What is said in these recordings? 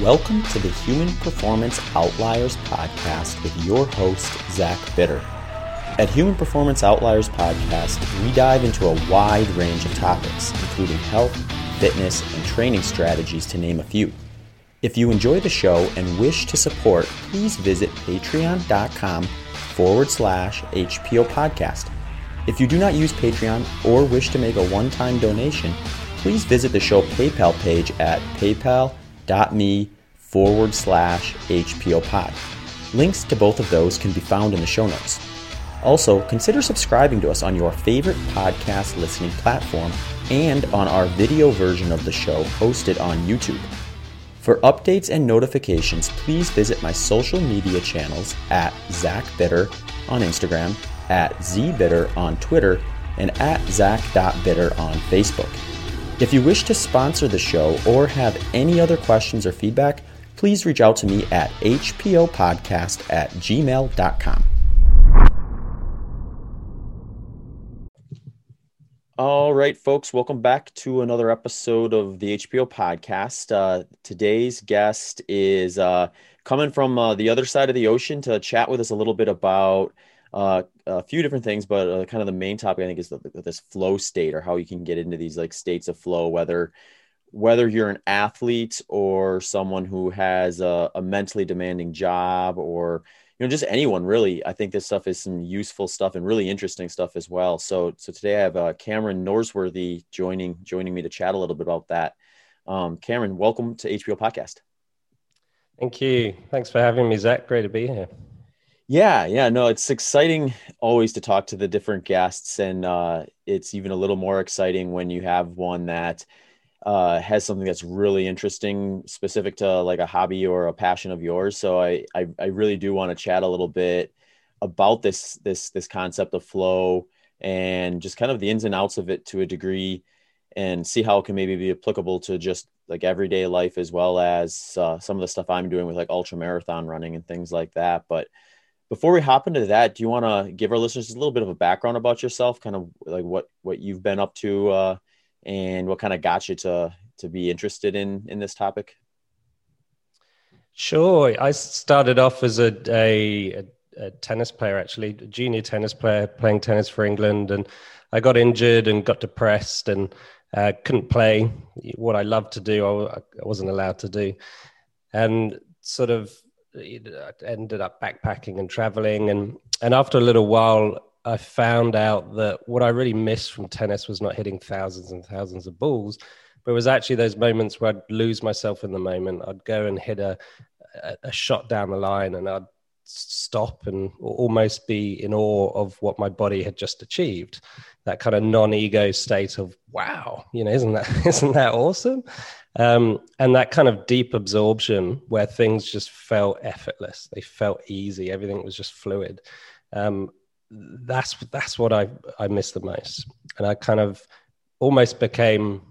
Welcome to the Human Performance Outliers podcast with your host, Zach Bitter. At Human Performance Outliers podcast, we dive into a wide range of topics, including health, fitness, and training strategies, to name a few. If you enjoy the show and wish to support, please visit patreon.com forward slash HPO podcast. If you do not use Patreon or wish to make a one time donation, please visit the show PayPal page at paypal.com me forward slash HPO pod. Links to both of those can be found in the show notes. Also, consider subscribing to us on your favorite podcast listening platform and on our video version of the show hosted on YouTube. For updates and notifications, please visit my social media channels at Zach Bitter on Instagram, at ZBitter on Twitter, and at Zach.bitter on Facebook. If you wish to sponsor the show or have any other questions or feedback, please reach out to me at hpopodcast at gmail.com. All right, folks, welcome back to another episode of the HPO podcast. Uh, today's guest is uh, coming from uh, the other side of the ocean to chat with us a little bit about uh, a few different things, but uh, kind of the main topic I think is the, this flow state or how you can get into these like states of flow, whether whether you're an athlete or someone who has a, a, mentally demanding job or you know just anyone really. I think this stuff is some useful stuff and really interesting stuff as well. So so today i have uh, cameron norsworthy joining joining me to chat a little bit about that. Um, cameron welcome to HPO podcast. Thank you. Thanks for having me zach. Great to be here yeah, yeah, no, it's exciting always to talk to the different guests, and uh, it's even a little more exciting when you have one that uh, has something that's really interesting, specific to like a hobby or a passion of yours. So I, I, I really do want to chat a little bit about this, this, this concept of flow and just kind of the ins and outs of it to a degree, and see how it can maybe be applicable to just like everyday life as well as uh, some of the stuff I'm doing with like ultra marathon running and things like that. But before we hop into that, do you want to give our listeners a little bit of a background about yourself, kind of like what what you've been up to, uh, and what kind of got you to to be interested in in this topic? Sure. I started off as a, a, a tennis player, actually, a junior tennis player, playing tennis for England, and I got injured and got depressed and uh, couldn't play what I loved to do. I, I wasn't allowed to do, and sort of Uh, ended up backpacking and traveling and and after a little while I found out that what I really missed from tennis was not hitting thousands and thousands of balls, but it was actually those moments where I'd lose myself in the moment. I'd go and hit a, a, a shot down the line and I'd stop and almost be in awe of what my body had just achieved. That kind of non-ego state of wow, you know, isn't that isn't that awesome? Um, and that kind of deep absorption where things just felt effortless. They felt easy. Everything was just fluid. Um, that's that's what i i miss the most. And i kind of almost became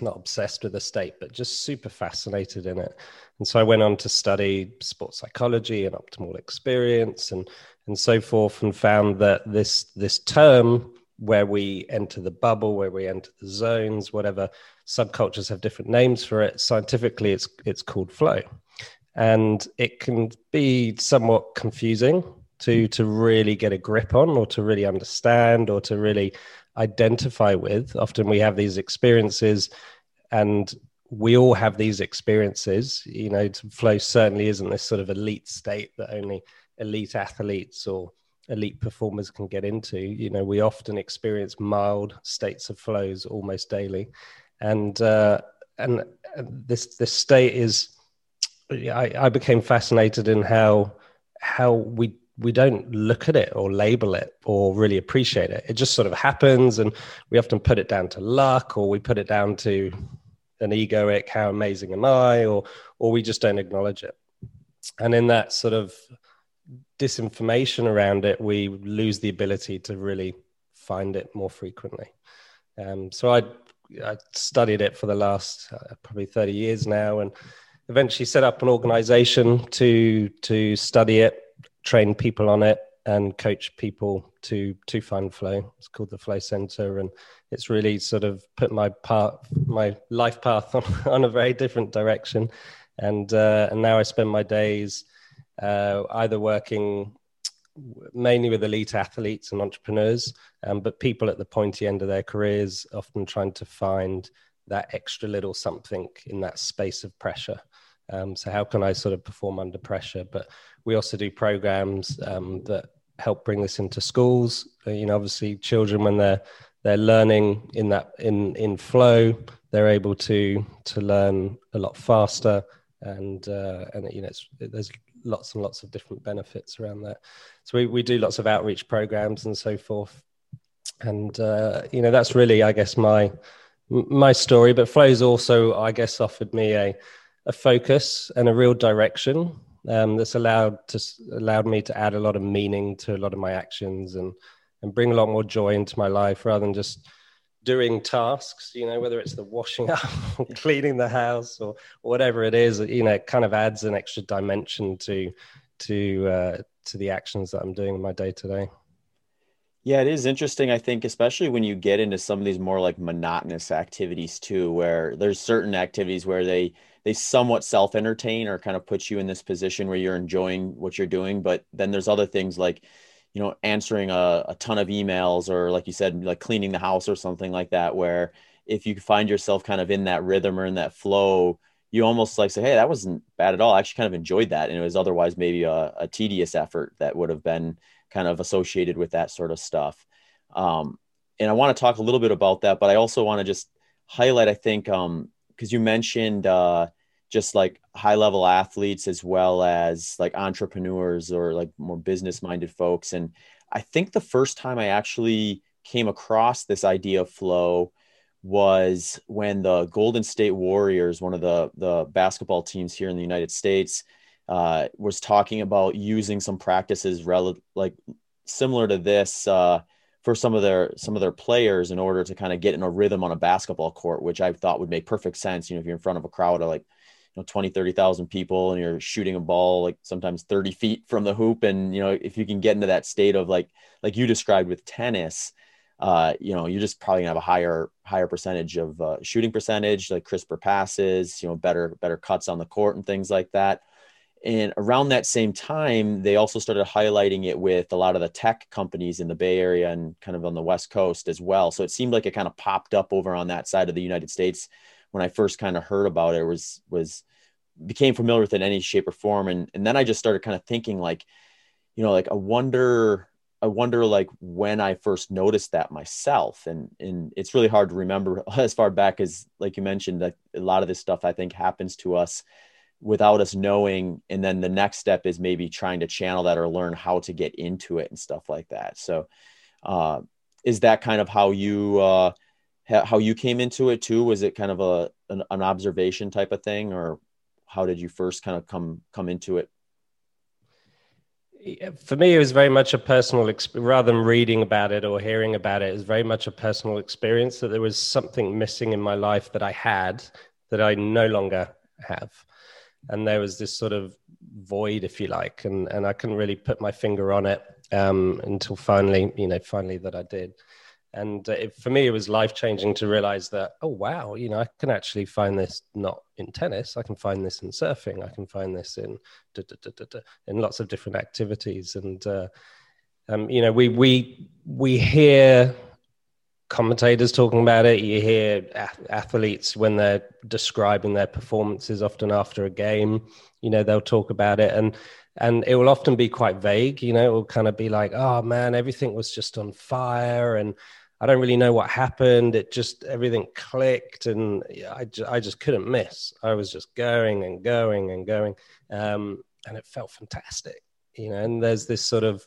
not obsessed with the state but just super fascinated in it. And so i went on to study sports psychology and optimal experience and and so forth and found that this this term where we enter the bubble, where we enter the zones, whatever subcultures have different names for it. Scientifically, it's it's called flow, and it can be somewhat confusing to to really get a grip on, or to really understand, or to really identify with. Often we have these experiences, and we all have these experiences. You know, flow certainly isn't this sort of elite state that only elite athletes or elite performers can get into. You know, we often experience mild states of flows almost daily, and uh, and this this state is. I, I became fascinated in how how we we don't look at it or label it or really appreciate it. It just sort of happens, and we often put it down to luck, or we put it down to an egoic, how amazing am I, or or we just don't acknowledge it. And in that sort of disinformation around it, we lose the ability to really find it more frequently. Um, so I, I studied it for the last uh, probably 30 years now and eventually set up an organization to, to study it, train people on it, and coach people to to find flow. It's called the Flow Center, and it's really sort of put my part, my life path on, on a very different direction. and uh, and now I spend my days uh, either working mainly with elite athletes and entrepreneurs, um, but people at the pointy end of their careers, often trying to find that extra little something in that space of pressure. Um, so how can I sort of perform under pressure? But we also do programs um, that help bring this into schools. Uh, you know, obviously, children when they're they're learning in that in in flow, they're able to to learn a lot faster, and uh, and you know, there's lots and lots of different benefits around that. So we we do lots of outreach programs and so forth, and uh, you know, that's really, I guess, my my story. But Flow's also, I guess, offered me a a focus and a real direction um, that's allowed to allowed me to add a lot of meaning to a lot of my actions and and bring a lot more joy into my life rather than just doing tasks you know whether it's the washing up or cleaning the house or, whatever it is you know it kind of adds an extra dimension to to uh, to the actions that i'm doing in my day to day yeah, it is interesting. I think, especially when you get into some of these more like monotonous activities too, where there's certain activities where they they somewhat self entertain or kind of put you in this position where you're enjoying what you're doing. But then there's other things like, you know, answering a, a ton of emails or like you said, like cleaning the house or something like that, where if you find yourself kind of in that rhythm or in that flow, you almost like say, Hey, that wasn't bad at all. I actually kind of enjoyed that. And it was otherwise maybe a, a tedious effort that would have been kind of associated with that sort of stuff. Um, and I want to talk a little bit about that, but I also want to just highlight, I think, um, because you mentioned uh, just like high level athletes as well as like entrepreneurs or like more business minded folks. And I think the first time I actually came across this idea of flow was when the Golden State Warriors, one of the the basketball teams here in the United States, uh, was talking about using some practices rel- like similar to this uh, for some of their some of their players in order to kind of get in a rhythm on a basketball court, which I thought would make perfect sense. You know, if you're in front of a crowd of like you know 20 30,000 people and you're shooting a ball like sometimes 30 feet from the hoop and you know if you can get into that state of like like you described with tennis uh, you know, you're just probably gonna have a higher higher percentage of uh, shooting percentage, like crisper passes, you know, better better cuts on the court and things like that. And around that same time, they also started highlighting it with a lot of the tech companies in the Bay Area and kind of on the West Coast as well. So it seemed like it kind of popped up over on that side of the United States when I first kind of heard about it. Was was became familiar with it in any shape or form, and and then I just started kind of thinking like, you know, like I wonder. I wonder like when I first noticed that myself and and it's really hard to remember as far back as like you mentioned that a lot of this stuff I think happens to us without us knowing and then the next step is maybe trying to channel that or learn how to get into it and stuff like that so uh, is that kind of how you uh, how you came into it too? Was it kind of a an, an, observation type of thing or how did you first kind of come come into it? For me it was very much a personal experience rather than reading about it or hearing about it it was very much a personal experience that there was something missing in my life that i had that i no longer have. And there was this sort of void, if you like, and and I couldn't really put my finger on it um, until finally, you know, finally that I did. And it, for me, it was life changing to realize that, oh wow, you know, I can actually find this not in tennis. I can find this in surfing. I can find this in in lots of different activities. And uh, um, you know, we we we hear commentators talking about it. You hear athletes when they're describing their performances, often after a game. You know, they'll talk about it, and and it will often be quite vague. You know, it will kind of be like, "Oh man, everything was just on fire," and I don't really know what happened. It just everything clicked, and I I just couldn't miss. I was just going and going and going, um, and it felt fantastic. You know, and there's this sort of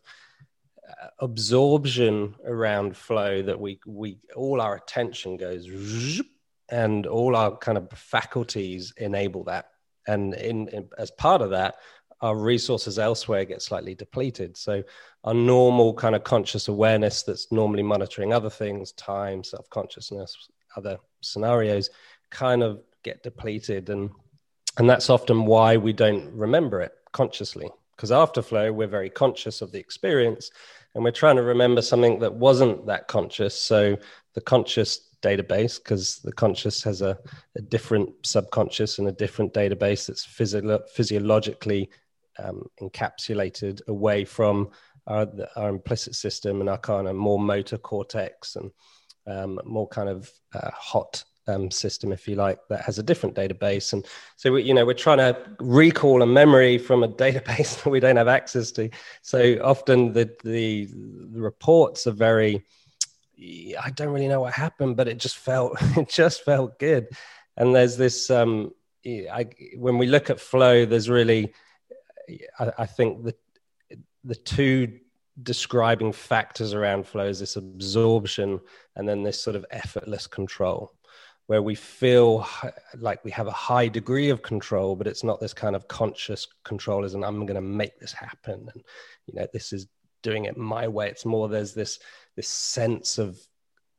absorption around flow that we we all our attention goes and all our kind of faculties enable that and in, in, as part of that our resources elsewhere get slightly depleted so our normal kind of conscious awareness that's normally monitoring other things time self-consciousness other scenarios kind of get depleted. And and that's often why we don't remember it consciously. Because after flow we're very conscious of the experience and we're trying to remember something that wasn't that conscious. So the conscious database because the conscious has a, a, different subconscious and a different database that's physio- physiologically um, encapsulated away from our, our implicit system and our kind of more motor cortex and um, more kind of uh, hot um, system, if you like, that has a different database. And so, we, you know, we're trying to recall a memory from a database that we don't have access to. So often the, the, the reports are very, I don't really know what happened, but it just felt, it just felt good. And there's this, um, I, when we look at flow, there's really, I, I think the, the two describing factors around flow is this absorption and then this sort of effortless control where we feel like we have a high degree of control but it's not this kind of conscious control as an i'm going to make this happen and you know this is doing it my way. It's more there's this this sense of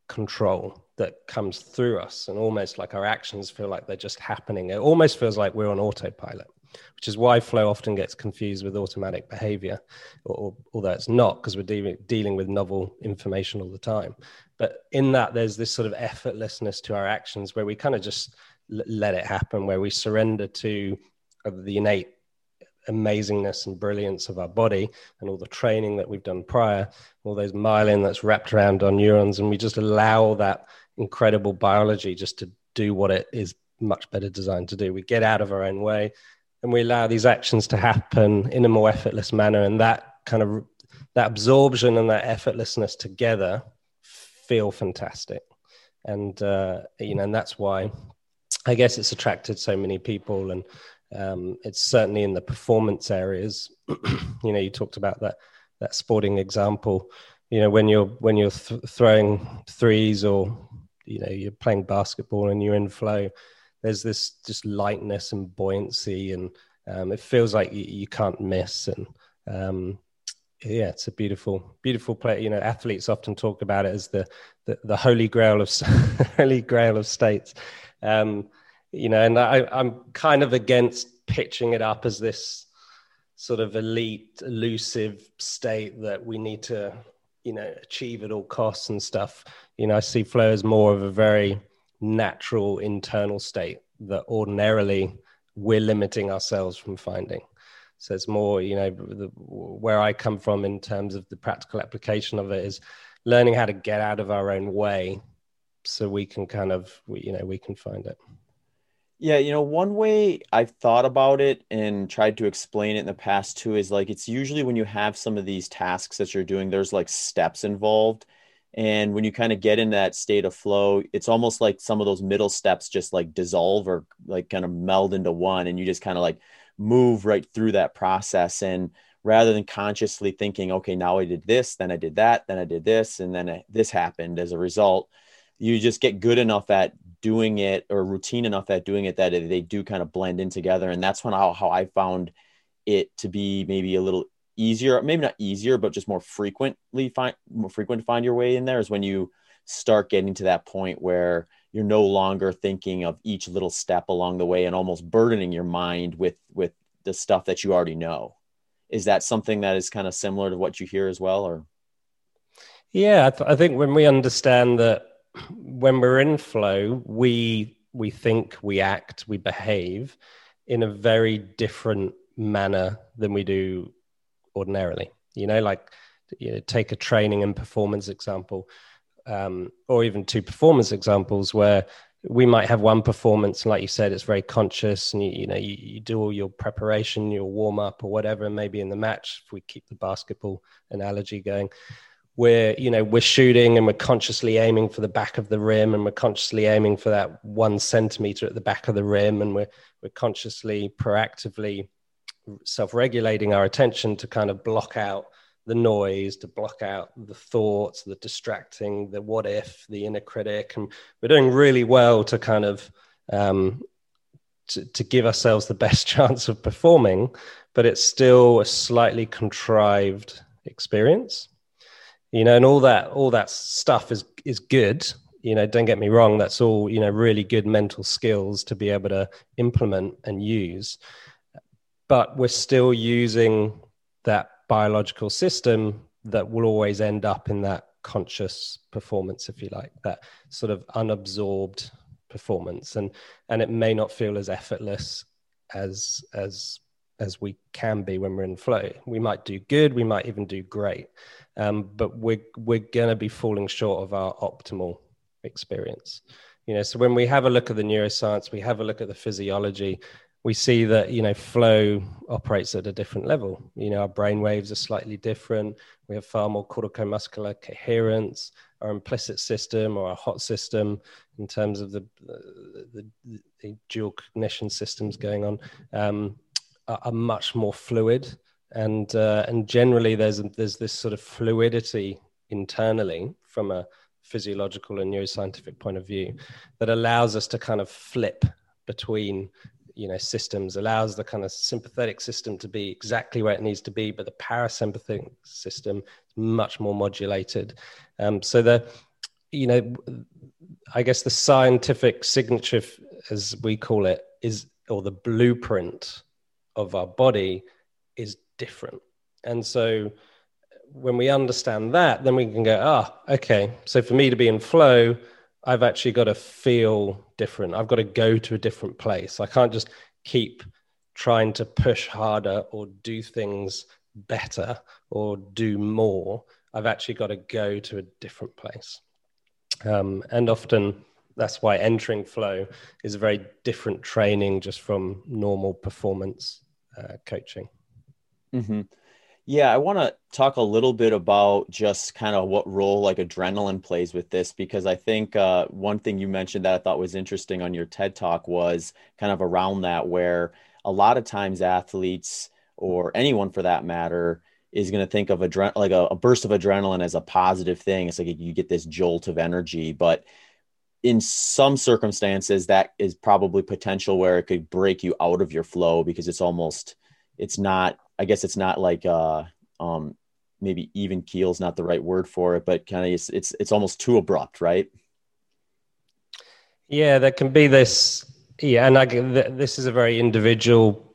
control that comes through us and almost like our actions feel like they're just happening. It almost feels like we're on autopilot which is why flow often gets confused with automatic behavior, or, or, although it's not because we're dealing, dealing with novel information all the time. But in that, there's this sort of effortlessness to our actions where we kind of just l- let it happen, where we surrender to uh, the innate amazingness and brilliance of our body and all the training that we've done prior, all those myelin that's wrapped around our neurons, and we just allow that incredible biology just to do what it is much better designed to do. We get out of our own way and we allow these actions to happen in a more effortless manner and that kind of that absorption and that effortlessness together feel fantastic. And uh, you know and that's why i guess it's attracted so many people and um, it's certainly in the performance areas. You know you talked about that that sporting example. You know when you're when you're th- throwing threes or you know you're playing basketball and you're in flow there's this just lightness and buoyancy, and um, it feels like you, you can't miss. And um, yeah, it's a beautiful, beautiful play. You know, athletes often talk about it as the the, the holy grail of holy grail of states. Um, you know, and I, I'm kind of against pitching it up as this sort of elite, elusive state that we need to, you know, achieve at all costs and stuff. You know, I see flow as more of a very natural internal state that ordinarily we're limiting ourselves from finding. So it's more, you know, the, where I come from in terms of the practical application of it is learning how to get out of our own way so we can kind of, you know, we can find it. Yeah, you know, one way I've thought about it and tried to explain it in the past too is like it's usually when you have some of these tasks that you're doing, there's like steps involved and when you kind of get in that state of flow it's almost like some of those middle steps just like dissolve or like kind of meld into one and you just kind of like move right through that process. And rather than consciously thinking okay now i did this then i did that then i did this and then this happened as a result you just get good enough at doing it or routine enough at doing it that they do kind of blend in together. And that's when how i found it to be maybe a little easier, maybe not easier, but just more frequently find more frequent to find your way in there is when you start getting to that point where you're no longer thinking of each little step along the way and almost burdening your mind with with the stuff that you already know. Is that something that is kind of similar to what you hear as well, or? Yeah, I, th- I think when we understand that when we're in flow, we we think, we act, we behave in a very different manner than we do ordinarily. You know, like you know, take a training and performance example, um, or even two performance examples where we might have one performance, like you said, it's very conscious, and you, you know you, you, do all your preparation, your warm up, or whatever. Maybe in the match, if we keep the basketball analogy going, we're you know we're shooting and we're consciously aiming for the back of the rim, and we're consciously aiming for that one centimeter at the back of the rim, and we're we're consciously proactively self-regulating our attention to kind of block out the noise, to block out the thoughts, the distracting, the what if, the inner critic, and we're doing really well to kind of um, to, to give ourselves the best chance of performing, but it's still a slightly contrived experience, you know. And all that all that stuff is is good. You know, don't get me wrong. That's all you know, really good mental skills to be able to implement and use but we're still using that biological system that will always end up in that conscious performance, if you like, that sort of unabsorbed performance, and and it may not feel as effortless as as as we can be when we're in flow. We might do good, we might even do great, um, but we're we're going to be falling short of our optimal experience. You know, so when we have a look at the neuroscience, we have a look at the physiology, we see that you know flow operates at a different level. You know, our brain waves are slightly different. We have far more corticomuscular coherence. Our implicit system or our hot system, in terms of the the, the, the dual cognition systems going on, um, are, are, much more fluid. And uh, and generally, there's there's this sort of fluidity internally from a physiological and neuroscientific point of view that allows us to kind of flip between you know systems allows the kind of sympathetic system to be exactly where it needs to be but the parasympathetic system is much more modulated. Um, so the you know i guess the scientific signature as we call it is or the blueprint of our body is different. And so when we understand that then we can go ah oh, okay. So for me to be in flow I've actually got to feel different. I've got to go to a different place. I can't just keep trying to push harder or do things better or do more. I've actually got to go to a different place. Um, and often that's why entering flow is a very different training just from normal performance uh, coaching. Mm-hmm. Yeah, I want to talk a little bit about just kind of what role like adrenaline plays with this because I think uh, one thing you mentioned that I thought was interesting on your TED talk was kind of around that, where a lot of times athletes or anyone for that matter is going to think of adre- like a, a burst of adrenaline as a positive thing. It's like you get this jolt of energy, but in some circumstances that is probably potential where it could break you out of your flow because it's almost it's not I guess it's not like uh, um, maybe even keel's not the right word for it, but kind of it's, it's it's almost too abrupt, right? Yeah, there can be this. Yeah, and I, this is a very individual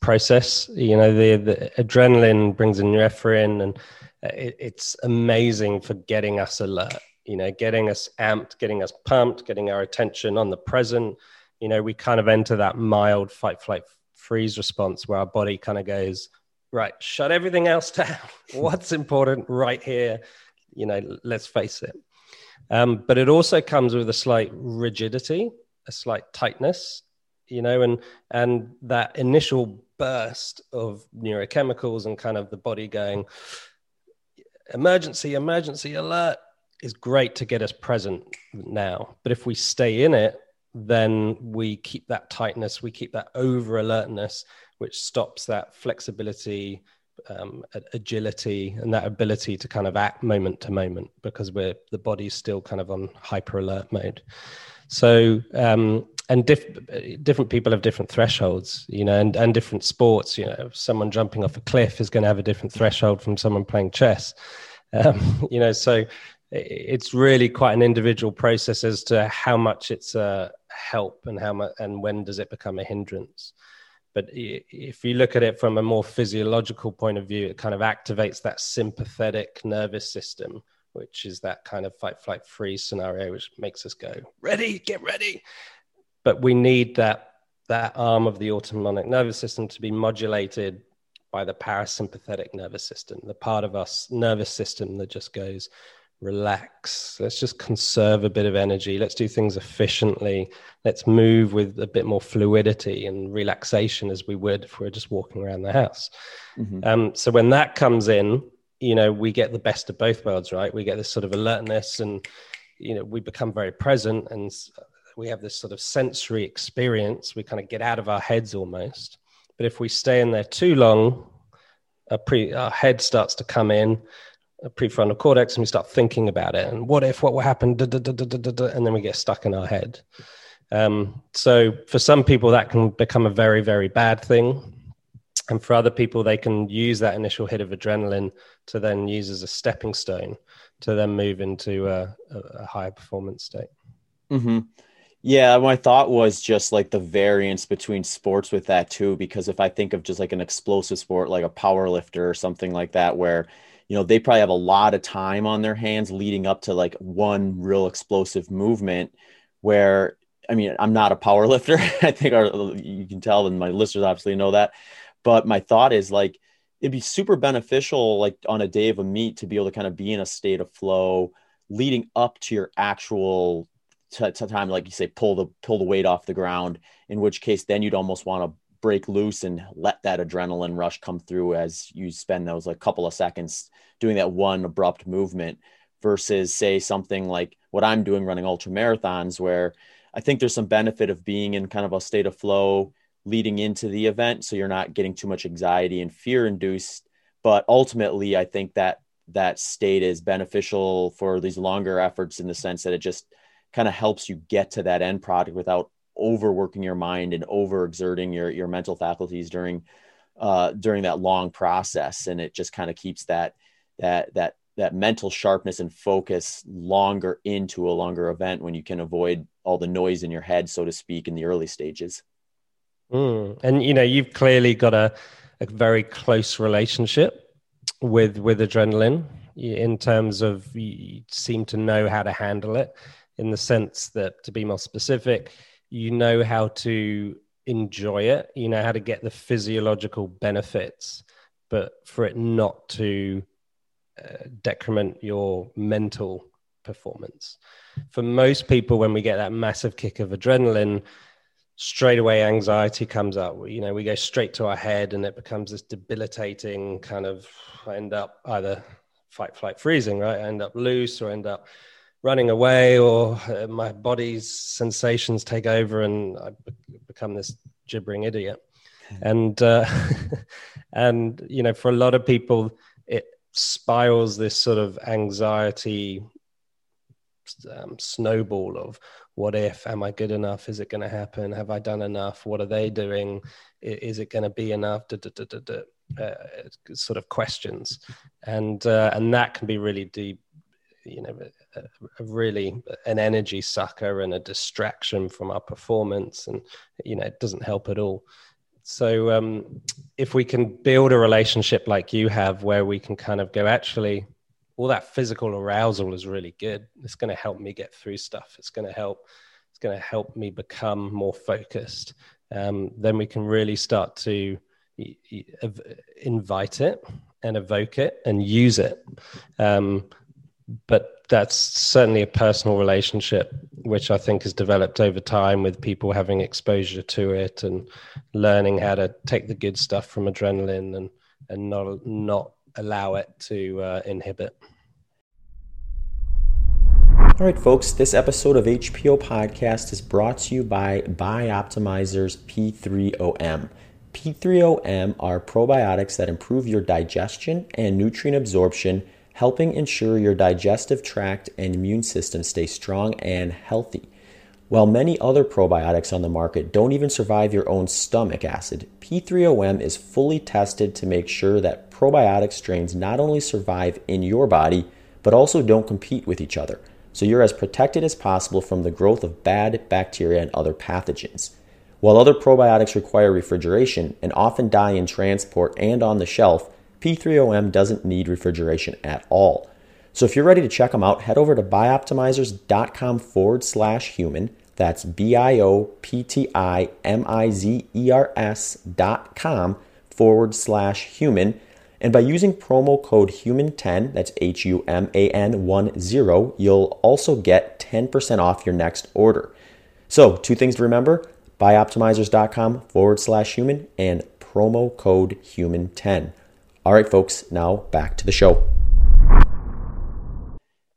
process. You know, the, the adrenaline brings in norepinephrine, and it, it's amazing for getting us alert. You know, getting us amped, getting us pumped, getting our attention on the present. You know, we kind of enter that mild fight, flight, freeze response where our body kind of goes, right, shut everything else down. What's important right here? You know, let's face it. Um, but it also comes with a slight rigidity, a slight tightness, you know, and and that initial burst of neurochemicals and kind of the body going, emergency, emergency alert is great to get us present now. But if we stay in it then we keep that tightness, we keep that over alertness, which stops that flexibility, um, agility, and that ability to kind of act moment to moment because we're the body's still kind of on hyper alert mode. So, um, and diff- different people have different thresholds, you know, and, and different sports. You know, someone jumping off a cliff is going to have a different threshold from someone playing chess. Um, you know, so it's really quite an individual process as to how much it's a help and how much and when does it become a hindrance. But if you look at it from a more physiological point of view it kind of activates that sympathetic nervous system which is that kind of fight flight freeze scenario which makes us go ready get ready. But we need that that arm of the autonomic nervous system to be modulated by the parasympathetic nervous system the part of us nervous system that just goes relax. Let's just conserve a bit of energy. Let's do things efficiently. Let's move with a bit more fluidity and relaxation as we would if we are just walking around the house. Mm-hmm. Um, so when that comes in, you know, we get the best of both worlds, right? We get this sort of alertness and, you know, we become very present and we have this sort of sensory experience. We kind of get out of our heads almost. But if we stay in there too long, our, pre, our head starts to come in prefrontal cortex and we start thinking about it. And what if what will happen? Da, da, da, and then we get stuck in our head. Um, so for some people that can become a very very bad thing. And for other people they can use that initial hit of adrenaline to then use as a stepping stone to then move into a, a higher performance state. Mm-hmm. yeah my thought was just like the variance between sports with that too because if i think of just like an explosive sport like a power lifter or something like that where you know they probably have a lot of time on their hands leading up to like one real explosive movement where i mean i'm not a power lifter. I think our, you can tell and my listeners obviously know that. But my thought is like it'd be super beneficial like on a day of a meet to be able to kind of be in a state of flow leading up to your actual t- t- time like you say pull the pull the weight off the ground in which case then you'd almost want to break loose and let that adrenaline rush come through as you spend those like couple of seconds doing that one abrupt movement versus say something like what I'm doing running ultra marathons where I think there's some benefit of being in kind of a state of flow leading into the event so you're not getting too much anxiety and fear induced. But ultimately I think that that state is beneficial for these longer efforts in the sense that it just kind of helps you get to that end product without overworking your mind and overexerting your your mental faculties during uh, during that long process, and it just kind of keeps that that that that mental sharpness and focus longer into a longer event when you can avoid all the noise in your head, so to speak, in the early stages. Mm. And you know, you've clearly got a, a very close relationship with with adrenaline in terms of you seem to know how to handle it in the sense that to be more specific you know how to enjoy it, you know how to get the physiological benefits, but for it not to uh, decrement your mental performance. For most people, when we get that massive kick of adrenaline, straight away anxiety comes up. You know, we go straight to our head and it becomes this debilitating kind of I end up either fight, flight, freezing, right? I end up loose or end up running away or uh, my body's sensations take over and I become this gibbering idiot. And uh, and you know, for a lot of people, it spirals this sort of anxiety um, snowball of what if? Am i good enough? Is it going to happen? Have i done enough? What are they doing? Is it going to be enough? Da, da, da, uh, sort of questions. And uh, and that can be really deep you know a, a really an energy sucker and a distraction from our performance and you know it doesn't help at all. So um, if we can build a relationship like you have where we can kind of go actually all that physical arousal is really good. It's going to help me get through stuff. It's going to help it's going to help me become more focused um, then we can really start to invite it and evoke it and use it. Um, but that's certainly a personal relationship which i think has developed over time with people having exposure to it and learning how to take the good stuff from adrenaline and and not not allow it to uh, inhibit. All right folks this episode of hpo podcast is brought to you by bioptimizers p3om p3om are probiotics that improve your digestion and nutrient absorption helping ensure your digestive tract and immune system stay strong and healthy. While many other probiotics on the market don't even survive your own stomach acid, P3OM is fully tested to make sure that probiotic strains not only survive in your body, but also don't compete with each other, so you're as protected as possible from the growth of bad bacteria and other pathogens. While other probiotics require refrigeration and often die in transport and on the shelf, P3OM doesn't need refrigeration at all. So if you're ready to check them out, head over to bioptimizers.com forward slash human. That's B I O P T I M I Z E R S dot com forward slash human. And by using promo code HUMAN10, that's H U M A N 1 0, you'll also get 10% off your next order. So, two things to remember bioptimizers.com forward slash human and promo code HUMAN10. All right, folks, now back to the show.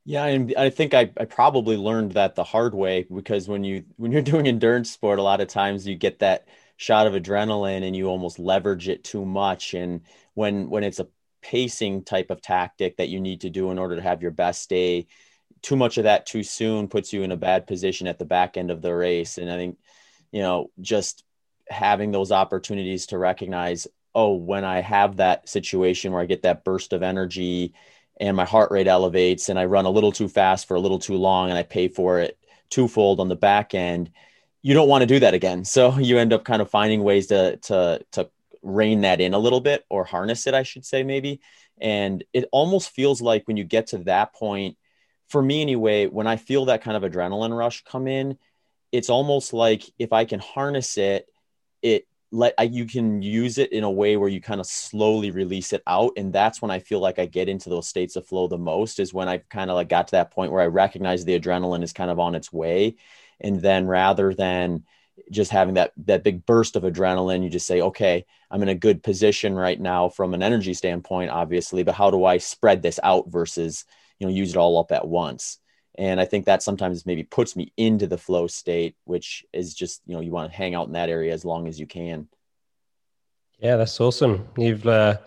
Yeah, and I think I, I probably learned that the hard way because when you when you're doing endurance sport, a lot of times you get that shot of adrenaline and you almost leverage it too much. And when when it's a pacing type of tactic that you need to do in order to have your best day, too much of that too soon puts you in a bad position at the back end of the race. And I think, you know, just having those opportunities to recognize oh, when I have that situation where I get that burst of energy and my heart rate elevates and I run a little too fast for a little too long and I pay for it twofold on the back end, you don't want to do that again. So you end up kind of finding ways to to to rein that in a little bit or harness it, I should say, maybe. And it almost feels like when you get to that point, for me anyway, when I feel that kind of adrenaline rush come in, it's almost like if I can harness it, it let I, you can use it in a way where you kind of slowly release it out and that's when i feel like i get into those states of flow the most is when i kind of like got to that point where i recognize the adrenaline is kind of on its way and then rather than just having that that big burst of adrenaline you just say okay i'm in a good position right now from an energy standpoint obviously but how do i spread this out versus you know use it all up at once and i think that sometimes maybe puts me into the flow state which is just you know you want to hang out in that area as long as you can yeah that's awesome you've uh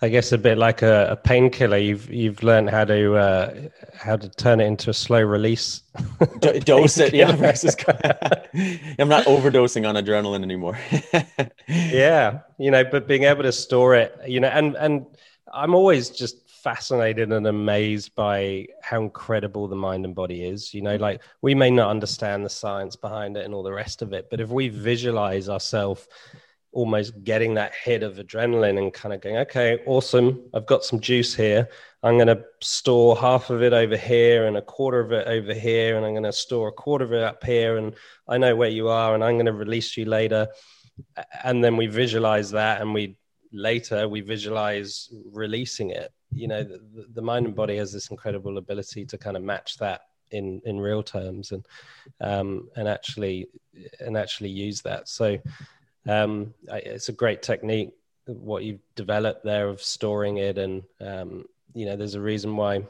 I guess a bit like a, a painkiller. You've you've learned how to uh, how to turn it into a slow release. D- dose it, yeah. Versus, I'm not overdosing on adrenaline anymore. yeah, you know, but being able to store it, you know, and and I'm always just fascinated and amazed by how incredible the mind and body is. You know, mm. like we may not understand the science behind it and all the rest of it, but if we visualize ourselves almost getting that hit of adrenaline and kind of going, okay, awesome. I've got some juice here. I'm going to store half of it over here and a quarter of it over here. And I'm going to store a quarter of it up here. And I know where you are and I'm going to release you later. And then we visualize that and we later we visualize releasing it. You know, the, the mind and body has this incredible ability to kind of match that in in real terms and um and actually and actually use that so um, it's a great technique what you've developed there of storing it, and um, you know, there's a reason why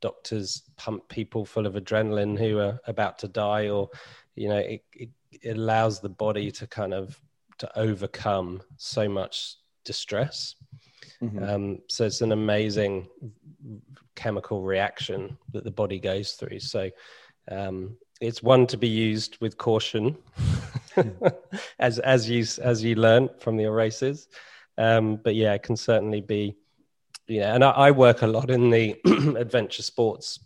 doctors pump people full of adrenaline who are about to die, or you know, it, it, it allows the body to kind of to overcome so much distress. Mm-hmm. Um, so it's an amazing chemical reaction that the body goes through. So um, it's one to be used with caution, as as you as you learn from your races. Um, but yeah, it can certainly be, yeah. And I, I work a lot in the adventure sports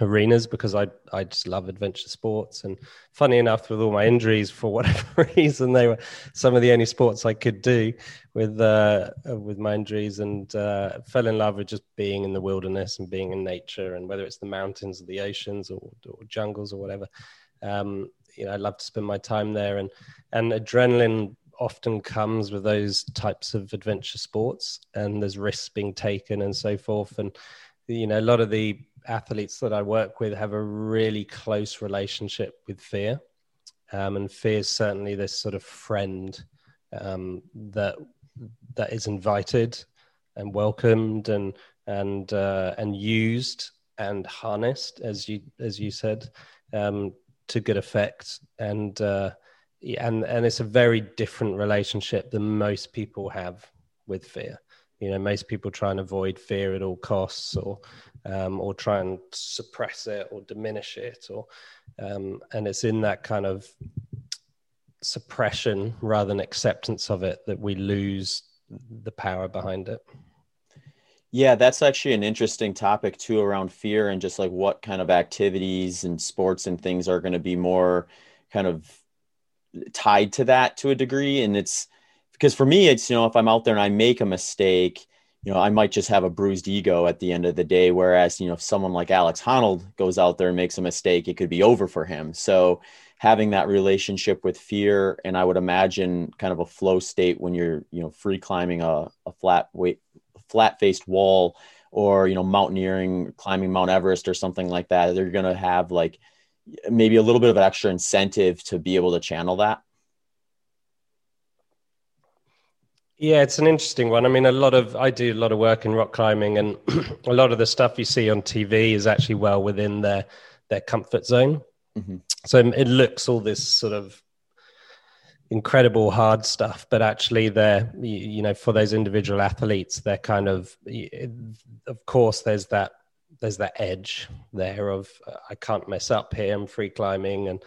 arenas because I I just love adventure sports. And funny enough, with all my injuries, for whatever reason, they were some of the only sports I could do with uh, with my injuries, and uh, fell in love with just being in the wilderness and being in nature, and whether it's the mountains or the oceans or, or jungles or whatever. Um, you know, I love to spend my time there, and and adrenaline often comes with those types of adventure sports, and there's risks being taken and so forth, and you know, a lot of the athletes that I work with have a really close relationship with fear. Um, and fear is certainly this sort of friend um, that that is invited and welcomed and and uh, and used and harnessed, as you as you said, um, to good effect. And uh, and and it's a very different relationship than most people have with fear you know most people try and avoid fear at all costs or um, or try and suppress it or diminish it or um, and it's in that kind of suppression rather than acceptance of it that we lose the power behind it. Yeah that's actually an interesting topic too around fear and just like what kind of activities and sports and things are going to be more kind of tied to that to a degree. And it's because for me it's you know if i'm out there and i make a mistake you know i might just have a bruised ego at the end of the day whereas you know if someone like alex honnold goes out there and makes a mistake it could be over for him. So having that relationship with fear and i would imagine kind of a flow state when you're you know free climbing a, a flat weight flat faced wall or you know mountaineering climbing mount everest or something like that they're going to have like maybe a little bit of an extra incentive to be able to channel that Yeah, it's an interesting one. I mean, a lot of I do a lot of work in rock climbing, and a lot of the stuff you see on TV is actually well within their their comfort zone. Mm-hmm. So it looks all this sort of incredible hard stuff, but actually, they're you know for those individual athletes, they're kind of of course there's that there's that edge there of I can't mess up here. I'm free climbing, and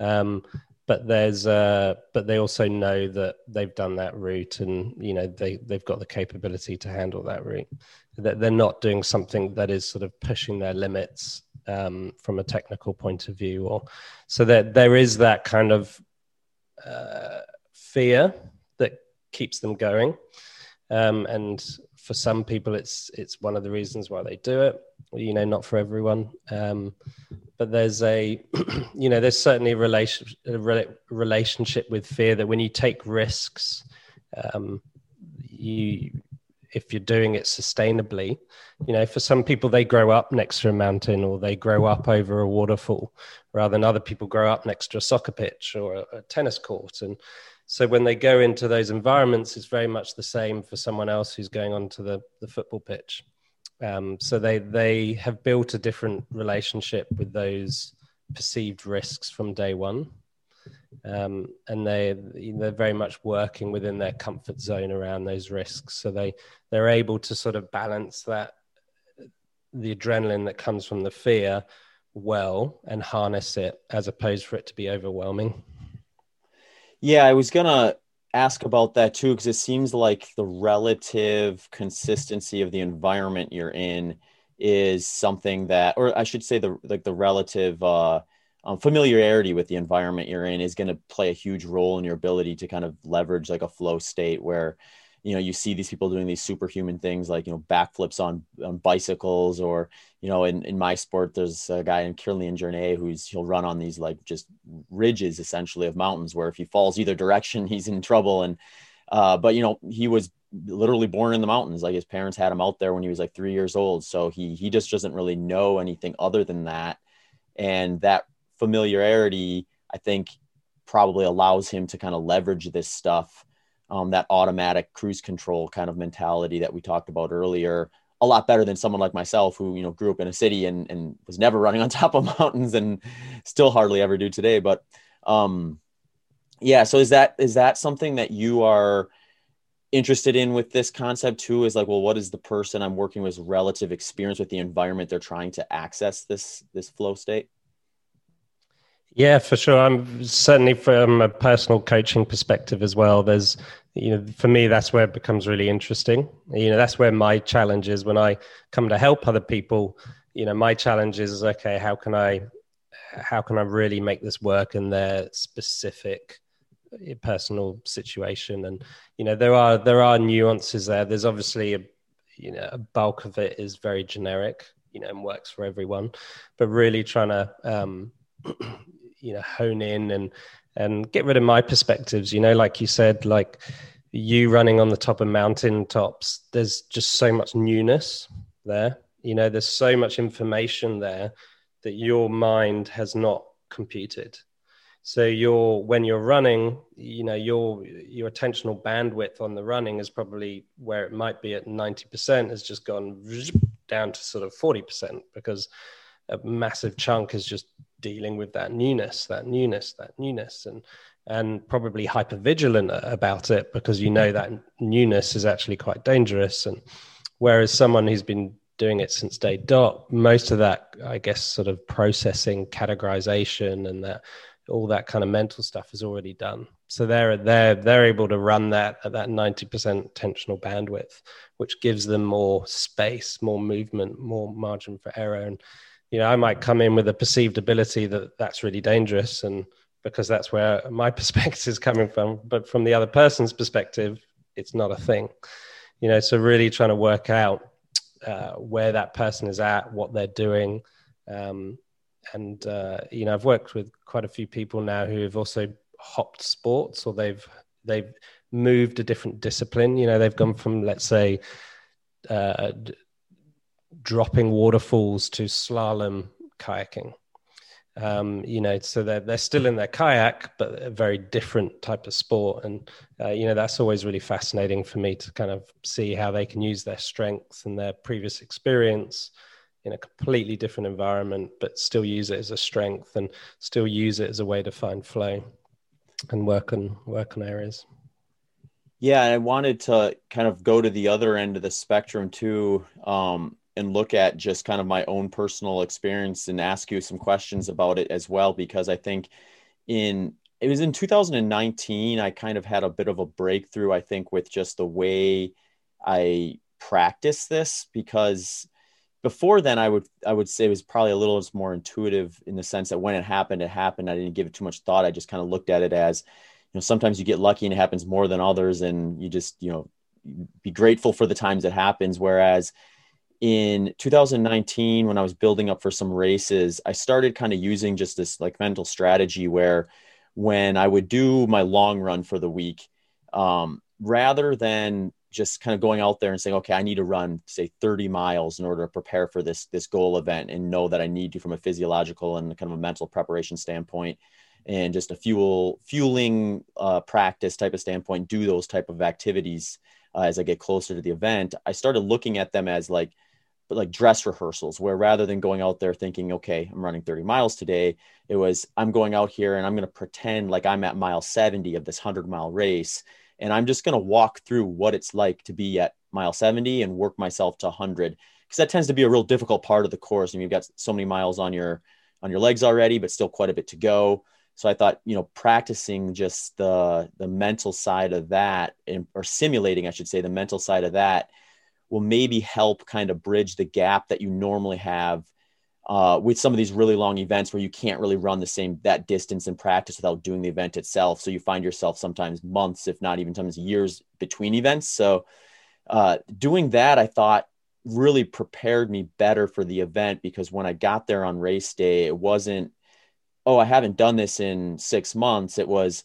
um, but there's uh but they also know that they've done that route and you know they they've got the capability to handle that route that they're not doing something that is sort of pushing their limits um, from a technical point of view or so that there is that kind of uh, fear that keeps them going. Um, and for some people, it's it's one of the reasons why they do it. You know, not for everyone. Um, but there's a, you know, there's certainly a, relation, a relationship with fear that when you take risks, um, you if you're doing it sustainably you know for some people they grow up next to a mountain or they grow up over a waterfall rather than other people grow up next to a soccer pitch or a, a tennis court and so when they go into those environments it's very much the same for someone else who's going onto the, the football pitch um, so they they have built a different relationship with those perceived risks from day one um, and they they're very much working within their comfort zone around those risks. So they they're able to sort of balance that the adrenaline that comes from the fear well and harness it as opposed for it to be overwhelming. Yeah, I was gonna ask about that too because it seems like the relative consistency of the environment you're in is something that, or I should say, the like the relative. Uh, um, familiarity with the environment you're in is going to play a huge role in your ability to kind of leverage like a flow state where you know you see these people doing these superhuman things like you know backflips on, on bicycles or you know in, in my sport there's a guy in Kilian Jornet who's he'll run on these like just ridges essentially of mountains where if he falls either direction he's in trouble. And uh, but you know he was literally born in the mountains. Like his parents had him out there when he was like three years old. So he he just doesn't really know anything other than that. And that familiarity, I think, probably allows him to kind of leverage this stuff, um, that automatic cruise control kind of mentality that we talked about earlier, a lot better than someone like myself who you know grew up in a city and, and was never running on top of mountains and still hardly ever do today. But um, yeah, so is that is that something that you are interested in with this concept too is like well what is the person i'm working with relative experience with the environment they're trying to access this this flow state yeah, for sure. I'm certainly from a personal coaching perspective as well. There's, you know, for me, that's where it becomes really interesting. You know, that's where my challenge is when I come to help other people. You know, my challenge is okay. How can I, how can I really make this work in their specific eh, personal situation? And you know, there are there are nuances there. There's obviously a, you know, a bulk of it is very generic. You know, and works for everyone, but really trying to um, you know hone in and and get rid of my perspectives you know like you said like you running on the top of mountain tops there's just so much newness there. You know there's so much information there that your mind has not computed. So your when you're running you know your your attentional bandwidth on the running is probably where it might be at 90% has just gone down to sort of 40% because a massive chunk is just dealing with that newness, that newness, that newness, and and probably hyper vigilant about it because you know mm-hmm. that newness is actually quite dangerous. And whereas someone who's been doing it since day dot, most of that, I guess, sort of processing, categorization, and that all that kind of mental stuff is already done. So they're they're they're able to run that at that ninety percent attentional bandwidth, which gives them more space, more movement, more margin for error, and you know, I might come in with a perceived ability that that's really dangerous, and because that's where my perspective is coming from. But from the other person's perspective, it's not a thing. You know, so really trying to work out uh, where that person is at, what they're doing, um, and uh, you know, I've worked with quite a few people now who have also hopped sports, or they've they've moved a different discipline. You know, they've gone from let's say uh, dropping waterfalls to slalom kayaking. Um, you know, so they're they're still in their kayak, but a very different type of sport, and uh, you know that's always really fascinating for me to kind of see how they can use their strengths and their previous experience in a completely different environment, but still use it as a strength and still use it as a way to find flow and work on work on areas. Yeah, I wanted to kind of go to the other end of the spectrum too. Um, and look at just kind of my own personal experience and ask you some questions about it as well because I think in it was in 2019 I kind of had a bit of a breakthrough I think with just the way I practice this because before then I would I would say it was probably a little more intuitive in the sense that when it happened it happened. I didn't give it too much thought. I just kind of looked at it as you know sometimes you get lucky and it happens more than others and you just you know be grateful for the times it happens. Whereas in 2019 when i was building up for some races i started kind of using just this like mental strategy where when i would do my long run for the week um, rather than just kind of going out there and saying okay i need to run say 30 miles in order to prepare for this this goal event and know that i need to from a physiological and kind of a mental preparation standpoint and just a fuel fueling uh, practice type of standpoint do those type of activities uh, as i get closer to the event i started looking at them as like but like dress rehearsals where rather than going out there thinking okay i'm running 30 miles today it was i'm going out here and i'm going to pretend like i'm at mile 70 of this 100 mile race and i'm just going to walk through what it's like to be at mile 70 and work myself to 100 because that tends to be a real difficult part of the course and you've got so many miles on your on your legs already but still quite a bit to go. So i thought you know practicing just the the mental side of that or simulating i should say the mental side of that will maybe help kind of bridge the gap that you normally have uh, with some of these really long events where you can't really run the same that distance in practice without doing the event itself. So you find yourself sometimes months, if not even sometimes years between events. So uh, doing that, I thought really prepared me better for the event because when I got there on race day, it wasn't, oh, I haven't done this in six months. It was,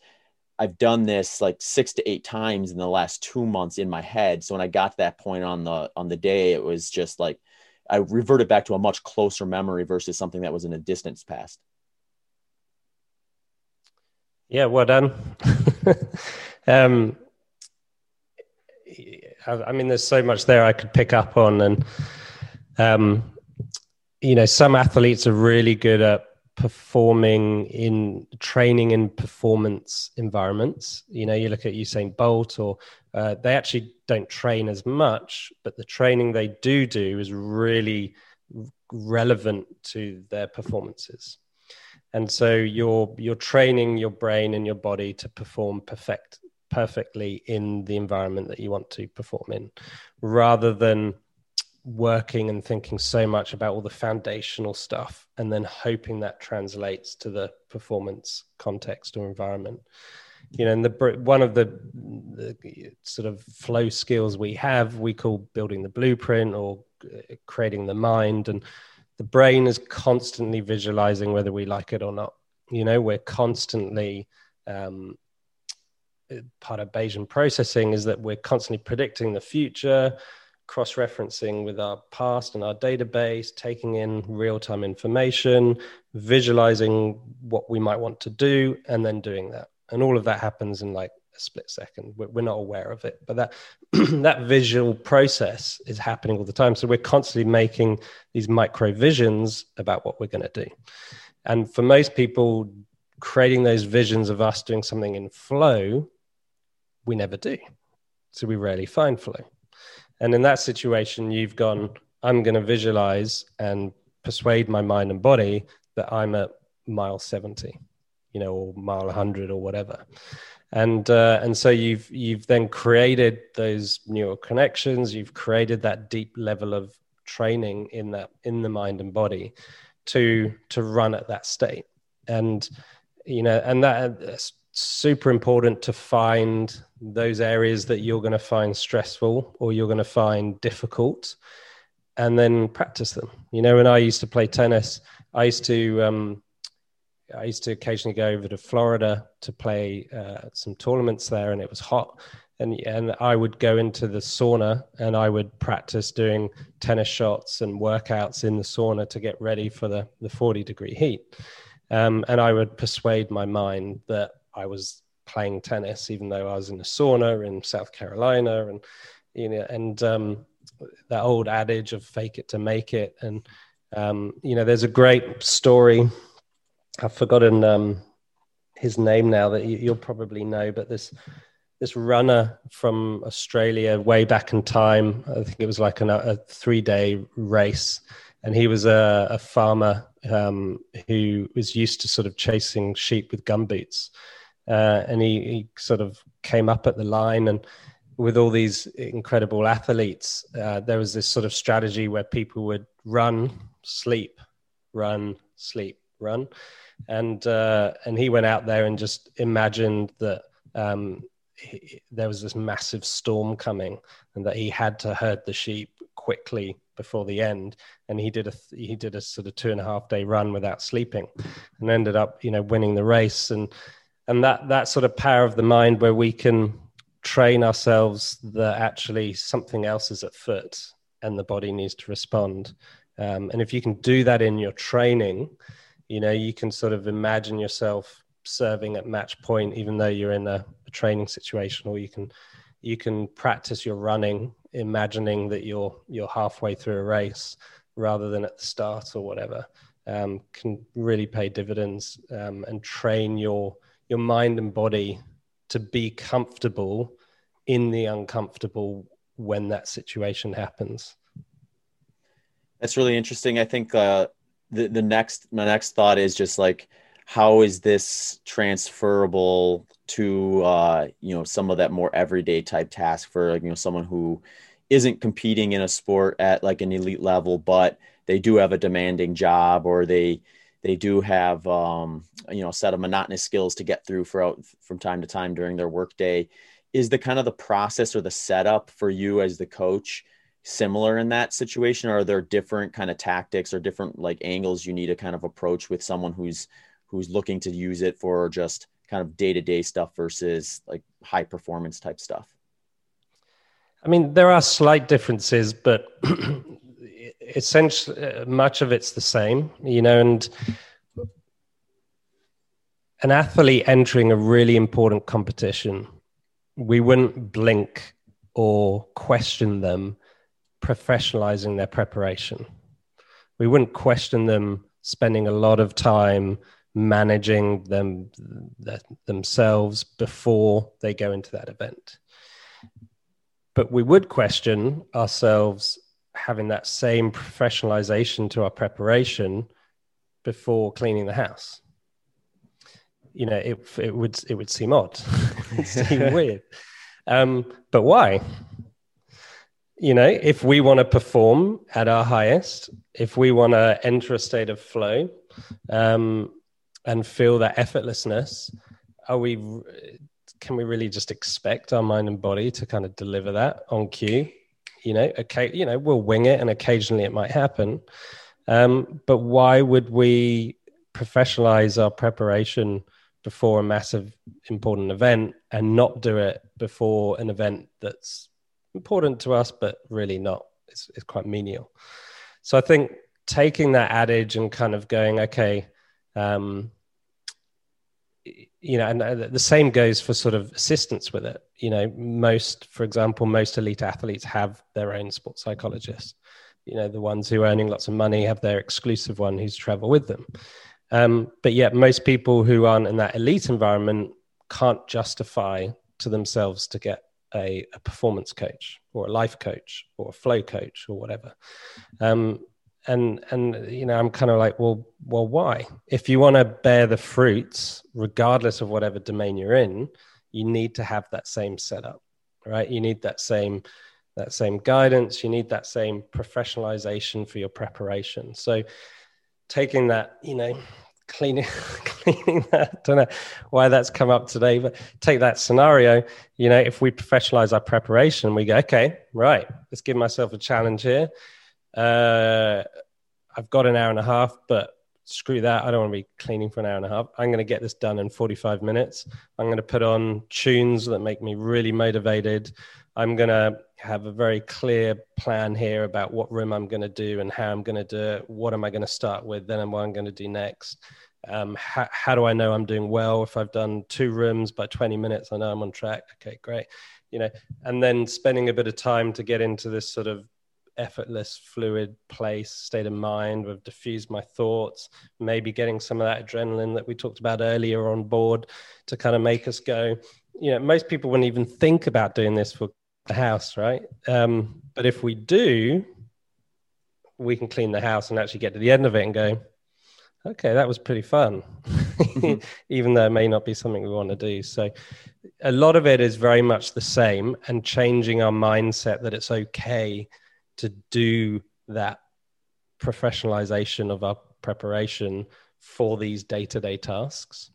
I've done this like six to eight times in the last two months in my head. So when I got to that point on the on the day, it was just like I reverted back to a much closer memory versus something that was in a distance past. Yeah, well done. um, I mean, there's so much there I could pick up on, and um, you know, some athletes are really good at performing in training and performance environments. You know, you look at Usain Bolt, or uh, they actually don't train as much, but the training they do do is really relevant to their performances. And so you're you're training your brain and your body to perform perfect perfectly in the environment that you want to perform in, rather than working and thinking so much about all the foundational stuff and then hoping that translates to the performance context or environment. You know and the one of the, the sort of flow skills we have we call building the blueprint or uh, creating the mind and the brain is constantly visualizing whether we like it or not. You know we're constantly um, part of bayesian processing is that we're constantly predicting the future cross referencing with our past and our database, taking in real time information, visualizing what we might want to do, and then doing that. And all of that happens in like a split second. We're, not aware of it, but that that visual process is happening all the time. So we're constantly making these micro visions about what we're going to do. And for most people, creating those visions of us doing something in flow, we never do. So we rarely find flow. And in that situation, you've gone, I'm going to visualize and persuade my mind and body that I'm at mile 70, you know, or mile 100 or whatever. And, uh, and so you've, you've then created those neural connections. You've created that deep level of training in that, in the mind and body to, to run at that state. And, you know, and that, super important to find those areas that you're going to find stressful or you're going to find difficult and then practice them. You know when i used to play tennis i used to um, i used to occasionally go over to florida to play uh, some tournaments there and it was hot. And and i would go into the sauna and i would practice doing tennis shots and workouts in the sauna to get ready for the the 40 degree heat. Um, and i would persuade my mind that I was playing tennis, even though I was in a sauna in South Carolina, and you know, and um, that old adage of "fake it to make it." And um, you know, there's a great story. I've forgotten um, his name now that you, will probably know, but this this runner from Australia way back in time. I think it was like an, a three day race, and he was a, a farmer um, who was used to sort of chasing sheep with gumboots uh, and he, he, sort of came up at the line and with all these incredible athletes uh, there was this sort of strategy where people would run sleep run sleep run and uh, and he went out there and just imagined that um, he, there was this massive storm coming, and that he had to herd the sheep quickly before the end. And he did a he did a sort of two and a half day run without sleeping, and ended up you know winning the race. And and that that sort of power of the mind where we can train ourselves that actually something else is at foot and the body needs to respond. Um, and if you can do that in your training, you know, you can sort of imagine yourself serving at match point, even though you're in a, a training situation, or you can you can practice your running, imagining that you're you're halfway through a race rather than at the start or whatever. Um, can really pay dividends um, and train your your mind and body to be comfortable in the uncomfortable when that situation happens. That's really interesting. I think uh, the the next my next thought is just like how is this transferable to uh, you know some of that more everyday type task for like, you know someone who isn't competing in a sport at like an elite level, but they do have a demanding job or they they do have um, you know a set of monotonous skills to get through from time to time during their workday is the kind of the process or the setup for you as the coach similar in that situation or are there different kind of tactics or different like angles you need to kind of approach with someone who's who's looking to use it for just kind of day-to-day stuff versus like high performance type stuff? I mean there are slight differences but essentially uh, much of it's the same you know and an athlete entering a really important competition we wouldn't blink or question them professionalizing their preparation. We wouldn't question them spending a lot of time managing them themselves before they go into that event. But we would question ourselves having that same professionalization to our preparation before cleaning the house you know, it, it would it would seem odd, it seem weird. Um, but why? You know, if we want to perform at our highest, if we want to enter a state of flow, um, and feel that effortlessness, are we? Can we really just expect our mind and body to kind of deliver that on cue? You know, okay, you know, we'll wing it, and occasionally it might happen. Um, but why would we professionalize our preparation before a massive important event and not do it before an event that's important to us but really not it's, it's quite menial so i think taking that adage and kind of going okay um, you know and the same goes for sort of assistance with it. You know most for example most elite athletes have their own sports psychologist you know the ones who are earning lots of money have their exclusive one who's travel with them. Um, but yet, most people who aren't in that elite environment can't justify to themselves to get a, a performance coach or a life coach or a flow coach or whatever. Um, and and you know, I'm kind of like, well, well, why? If you want to bear the fruits, regardless of whatever domain you're in, you need to have that same setup, right? You need that same that same guidance. You need that same professionalization for your preparation. So taking that, you know, cleaning cleaning that. Don't know why that's come up today, but take that scenario. You know, if we professionalize our preparation, we go, okay, right, let's give myself a challenge here. Uh, I've got an hour and a half, but screw that. I don't want to be cleaning for an hour and a half. I'm going to get this done in 45 minutes. I'm going to put on tunes that make me really motivated. I'm going to have a very clear plan here about what room I'm going to do and how I'm going to do it. What am I going to start with? Then what I'm going to do next. Um, how, how do I know I'm doing well? If I've done two rooms by 20 minutes, I know I'm on track. Okay, great. You know, and then spending a bit of time to get into this sort of effortless, fluid place, state of mind, with diffuse my thoughts, maybe getting some of that adrenaline that we talked about earlier on board to kind of make us go. You know, most people wouldn't even think about doing this for the house, right? Um, but if we do, we can clean the house and actually get to the end of it and go, okay, that was pretty fun, even though it may not be something we want to do. So, a lot of it is very much the same and changing our mindset that it's okay to do that professionalization of our preparation for these day to day tasks.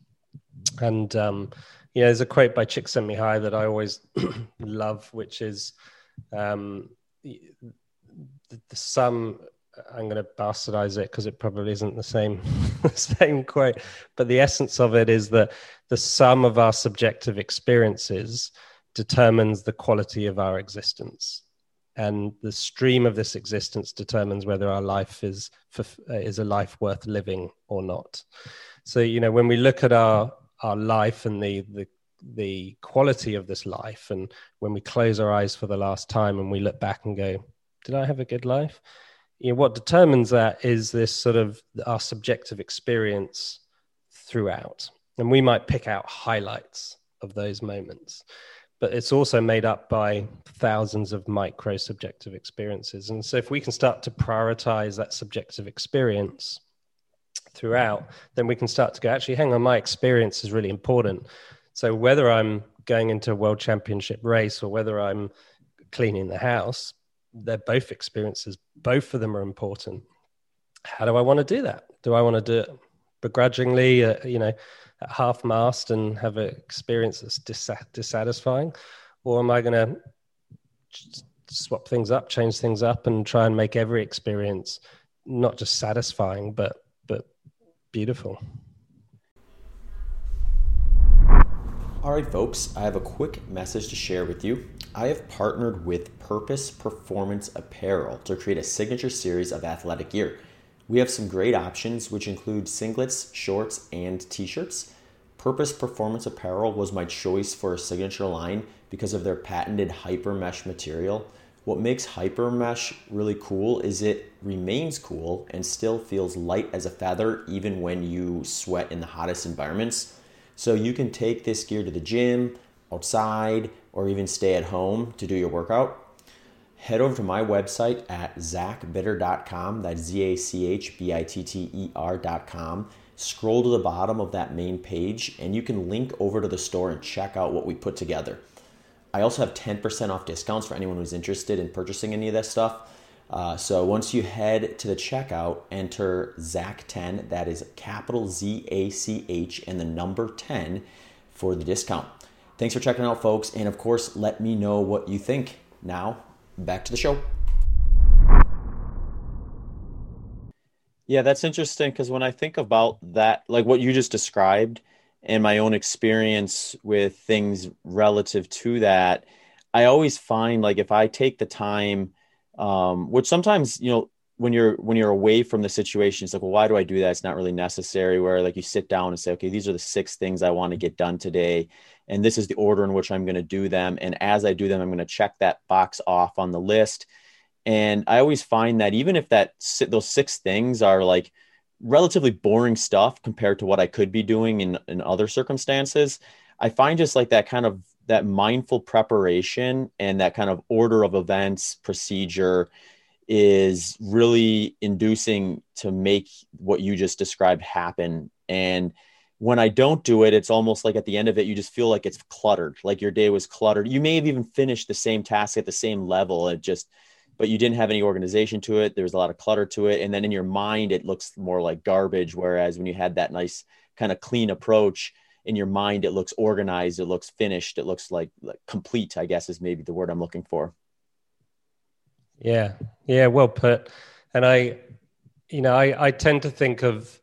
And, um, know, there's a quote by Csikszentmihalyi that I always love, which is um, the, the sum. I'm going to bastardize it because it probably isn't the same same quote, but the essence of it is that the sum of our subjective experiences determines the quality of our existence and the stream of this existence determines whether our life is is a life worth living or not. So you know when we look at our our life and the the the quality of this life and when we close our eyes for the last time and we look back and go did i have a good life? You know what determines that is this sort of our subjective experience throughout. And we might pick out highlights of those moments but it's also made up by thousands of micro subjective experiences. And so, if we can start to prioritize that subjective experience throughout, then we can start to go, actually, hang on, my experience is really important. So, whether I'm going into a world championship race or whether I'm cleaning the house, they're both experiences. Both of them are important. How do I want to do that? Do I want to do it begrudgingly, uh, you know, at half mast and have an experience that's dis- dissatisfying? Or am I going to swap things up, change things up, and try and make every experience not just satisfying, but but beautiful? All right, folks, I have a quick message to share with you. I have partnered with Purpose Performance Apparel to create a signature series of athletic gear. We have some great options, which include singlets, shorts, and t shirts. Purpose Performance Apparel was my choice for a signature line because of their patented hyper mesh material. What makes hyper mesh really cool is it remains cool and still feels light as a feather even when you sweat in the hottest environments. So you can take this gear to the gym, outside, or even stay at home to do your workout head over to my website at zachbitter.com. That's Z A C H B I T T E R.com. Scroll to the bottom of that main page, and you can link over to the store and check out what we put together. I also have 10% off discounts for anyone who's interested in purchasing any of this stuff. Uh, so once you head to the checkout, enter Zach10, that is capital Z A C H and the number 10 for the discount. Thanks for checking out, folks. And of course, let me know what you think. Now, back to the show. Yeah, that's interesting because when I think about that, like what you just described and my own experience with things relative to that, I always find like if I take the time, um, which sometimes, you know, when you're when you're away from the situation, it's like, well, why do I do that? It's not really necessary. Where like you sit down and say, okay, these are the six things I want to get done today, and this is the order in which I'm going to do them. And as I do them, I'm going to check that box off on the list. And I always find that even if that those six things are like relatively boring stuff compared to what I could be doing in in other circumstances, I find just like that kind of that mindful preparation and that kind of order of events procedure is really inducing to make what you just described happen. And when I don't do it, it's almost like at the end of it, you just feel like it's cluttered, like your day was cluttered. You may have even finished the same task at the same level. It just, but you didn't have any organization to it. There was a lot of clutter to it. And then in your mind, it looks more like garbage. Whereas when you had that nice kind of clean approach in your mind, it looks organized, it looks finished, it looks like, like complete, I guess is maybe the word I'm looking for. Yeah, yeah, well put. And I, you know, I, I tend to think of,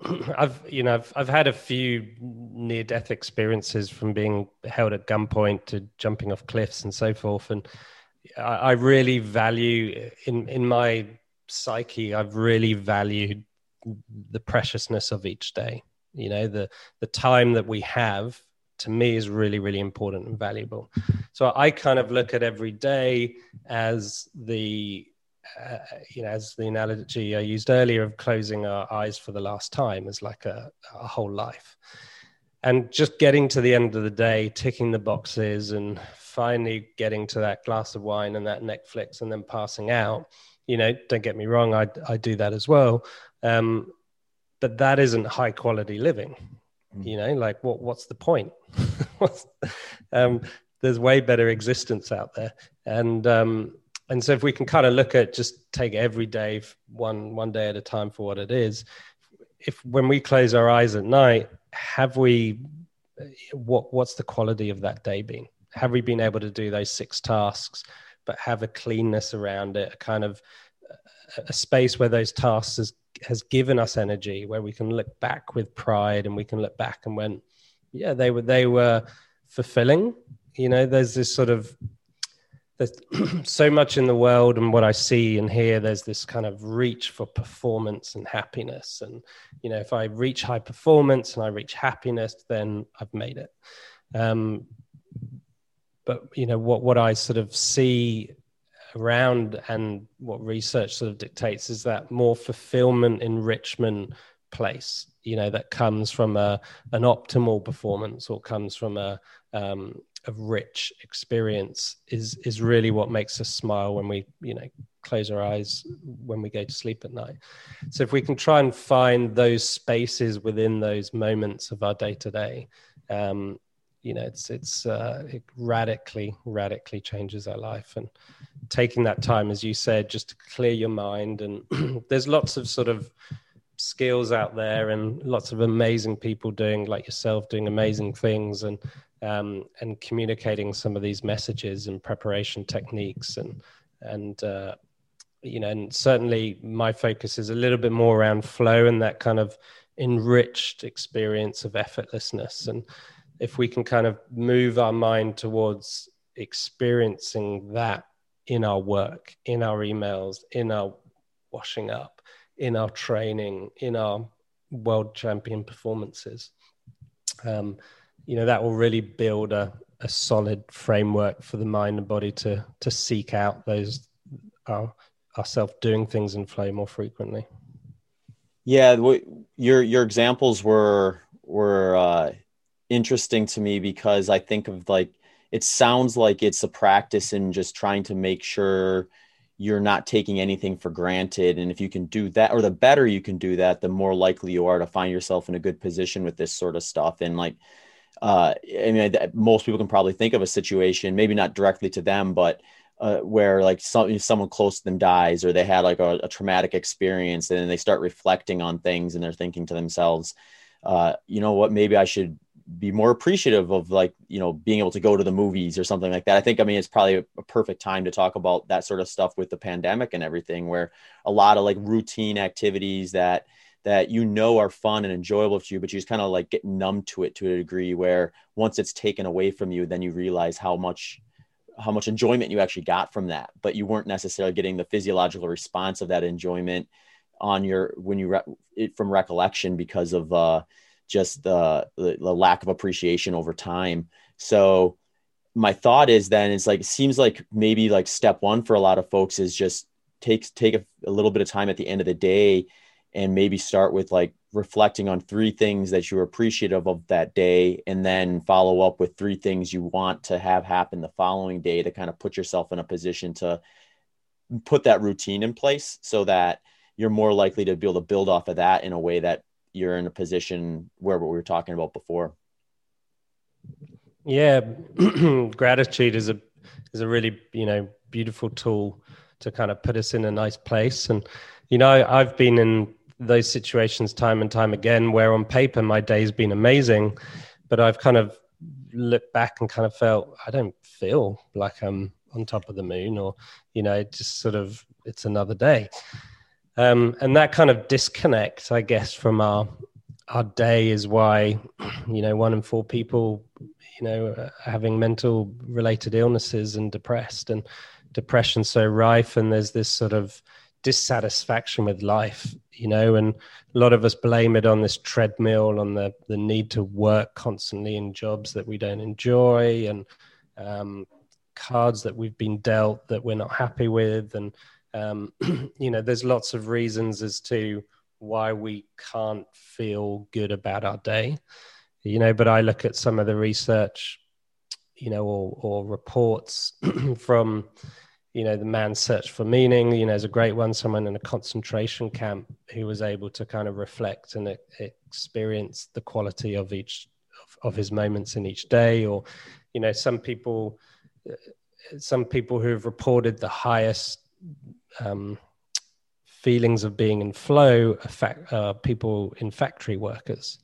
I've, you know, I've, I've had a few near death experiences from being held at gunpoint to jumping off cliffs and so forth. And I, I really value in, in my psyche, I've really valued the preciousness of each day, you know, the, the time that we have to me is really really important and valuable so i kind of look at every day as the uh, you know as the analogy i used earlier of closing our eyes for the last time is like a, a whole life. And just getting to the end of the day ticking the boxes and finally getting to that glass of wine and that netflix and then passing out you know don't get me wrong i, I do that as well. Um, but that isn't high quality living you know like what what's the point? Um, there's way better existence out there. And um, and so if we can kind of look at just take every day one one day at a time for what it is if when we close our eyes at night have we what what's the quality of that day been? Have we been able to do those six tasks but have a cleanness around it a kind of a space where those tasks has, has given us energy where we can look back with pride and we can look back and went yeah they were they were fulfilling. You know there's this sort of there's so much in the world and what i see and hear there's this kind of reach for performance and happiness. And you know if i reach high performance and i reach happiness then i've made it. Um, but you know what what i sort of see around and what research sort of dictates is that more fulfillment enrichment place you know that comes from a an optimal performance or comes from a um, a rich experience is is really what makes us smile when we you know close our eyes when we go to sleep at night. So if we can try and find those spaces within those moments of our day to day you know it's it's uh, it radically radically changes our life. And taking that time as you said just to clear your mind and there's lots of sort of skills out there and lots of amazing people doing like yourself doing amazing things and um, and communicating some of these messages and preparation techniques and and uh, you know and certainly my focus is a little bit more around flow and that kind of enriched experience of effortlessness. And if we can kind of move our mind towards experiencing that in our work, in our emails, in our washing up, in our training, in our world champion performances, um, you know, that will really build a, a solid framework for the mind and body to to seek out those our ourself doing things in flow more frequently. Yeah, your your examples were were uh, interesting to me because I think of like it sounds like it's a practice in just trying to make sure you're not taking anything for granted. And if you can do that or the better you can do that the more likely you are to find yourself in a good position with this sort of stuff. And like uh, I mean, most people can probably think of a situation, maybe not directly to them, but uh, where like some, someone close to them dies or they had like a, a, traumatic experience and they start reflecting on things and they're thinking to themselves, uh, you know what, maybe I should be more appreciative of like you know being able to go to the movies or something like that. I think i mean it's probably a, a, perfect time to talk about that sort of stuff with the pandemic and everything where a lot of like routine activities that that you know are fun and enjoyable to you but you just kind of like get numb to it to a degree where once it's taken away from you then you realize how much how much enjoyment you actually got from that. But you weren't necessarily getting the physiological response of that enjoyment on your when you re- it, from recollection because of uh just the, the, the lack of appreciation over time. So my thought is then it's like it seems like maybe like step one for a lot of folks is just take take a, a little bit of time at the end of the day and maybe start with like reflecting on three things that you're appreciative of that day and then follow up with three things you want to have happen the following day to kind of put yourself in a position to put that routine in place so that you're more likely to be able to build off of that in a way that you're in a position where what we were talking about before. Yeah, gratitude is a is a really you know beautiful tool to kind of put us in a nice place. And you know, I've been in those situations time and time again where on paper my day's been amazing, but I've kind of looked back and kind of felt I don't feel like I'm on top of the moon or you know, just sort of it's another day. Um, and that kind of disconnect, I guess, from our our day is why, you know, one in four people, you know, are having mental related illnesses and depressed, and depression so rife, and there's this sort of dissatisfaction with life, you know, and a lot of us blame it on this treadmill, on the the need to work constantly in jobs that we don't enjoy, and um, cards that we've been dealt that we're not happy with, and um, you know, there's lots of reasons as to why we can't feel good about our day, you know, but I look at some of the research, you know, or, or reports from, you know, the man's search for meaning, you know, is a great one, someone in a concentration camp who was able to kind of reflect and experience the quality of each of, his moments in each day, or, you know, some people, some people who've reported the highest um, feelings of being in flow affect uh, people in factory workers.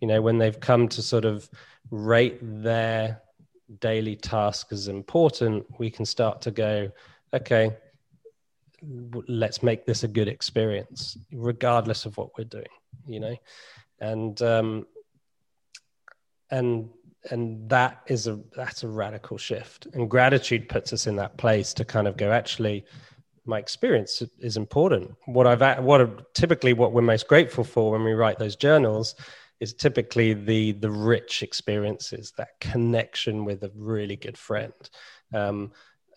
You know, when they've come to sort of rate their daily task as important, we can start to go, okay, let's make this a good experience, regardless of what we're doing, you know, and um, and and that is a that's a radical shift, and gratitude puts us in that place to kind of go, actually, my experience is important. What I've what typically what we're most grateful for when we write those journals is typically the the rich experiences, that connection with a really good friend, um,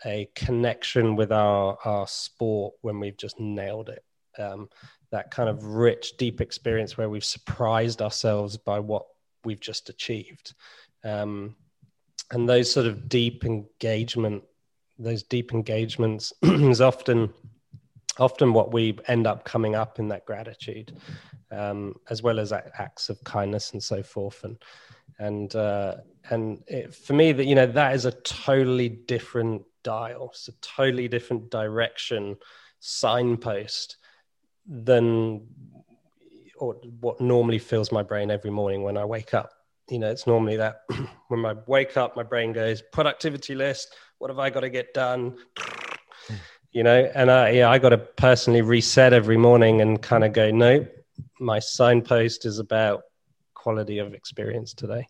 a connection with our our sport when we've just nailed it. Um, that kind of rich, deep experience where we've surprised ourselves by what we've just achieved. Um, and those sort of deep engagement, those deep engagements is often often what we end up coming up in that gratitude um, as well as acts of kindness and so forth. And and uh, and it, for me, that you know that is a totally different dial. It's a totally different direction signpost than or what normally fills my brain every morning when I wake up. You know, it's normally that when I wake up, my brain goes productivity list. What have I got to get done? You know, and I yeah, I got to personally reset every morning and kind of go, no, my signpost is about quality of experience today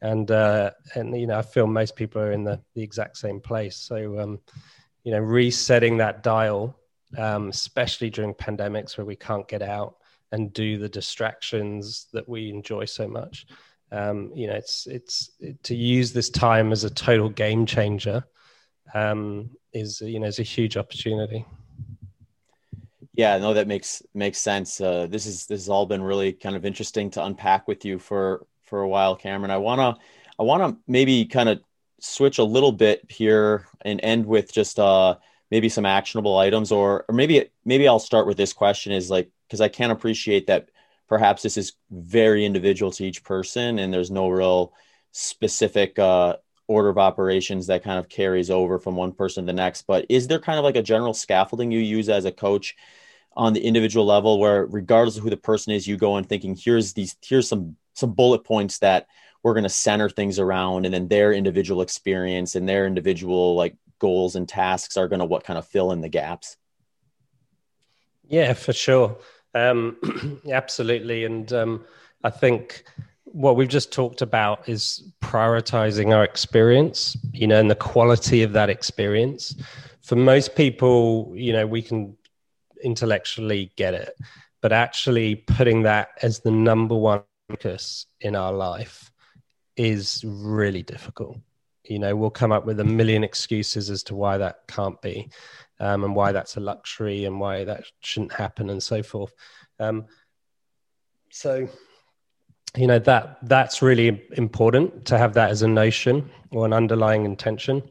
and uh, and you know i feel most people are in the, the exact same place so um, you know resetting that dial um, especially during pandemics where we can't get out and do the distractions that we enjoy so much um, you know it's it's it, to use this time as a total game changer um, is you know is a huge opportunity yeah, no, that makes makes sense. Uh, this is this has all been really kind of interesting to unpack with you for for a while, Cameron. I wanna I wanna maybe kind of switch a little bit here and end with just uh maybe some actionable items, or or maybe maybe I'll start with this question: is like because I can appreciate that perhaps this is very individual to each person, and there's no real specific uh, order of operations that kind of carries over from one person to the next. But is there kind of like a general scaffolding you use as a coach on the individual level where regardless of who the person is you go in thinking here's these here's some some bullet points that we're going to center things around and then their individual experience and their individual like goals and tasks are going to what kind of fill in the gaps yeah for sure um absolutely and um i think what we've just talked about is prioritizing our experience you know and the quality of that experience for most people you know we can intellectually get it, but actually putting that as the number one focus in our life is really difficult. You know, we'll come up with a million excuses as to why that can't be, um, and why that's a luxury, and why that shouldn't happen, and so forth. Um, so, you know that that's really important to have that as a notion or an underlying intention,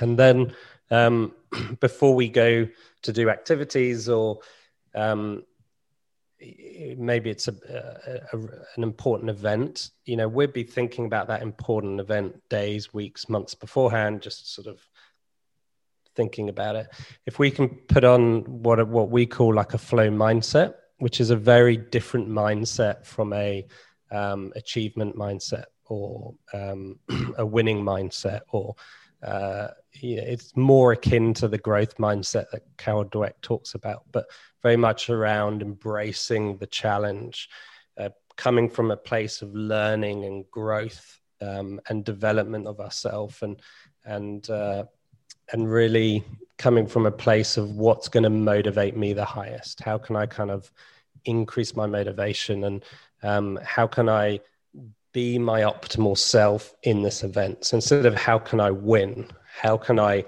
and then um, before we go to do activities or um, maybe it's a, a, a, an important event you know we'd be thinking about that important event days weeks months beforehand just sort of thinking about it. If we can put on what what we call like a flow mindset which is a very different mindset from a um, achievement mindset or um, a winning mindset or uh, it's more akin to the growth mindset that Carol Dweck talks about, but very much around embracing the challenge, uh, coming from a place of learning and growth um, and development of ourselves, and and uh, and really coming from a place of what's going to motivate me the highest. How can I kind of increase my motivation, and um, how can I be my optimal self in this event. So instead of how can I win, how can I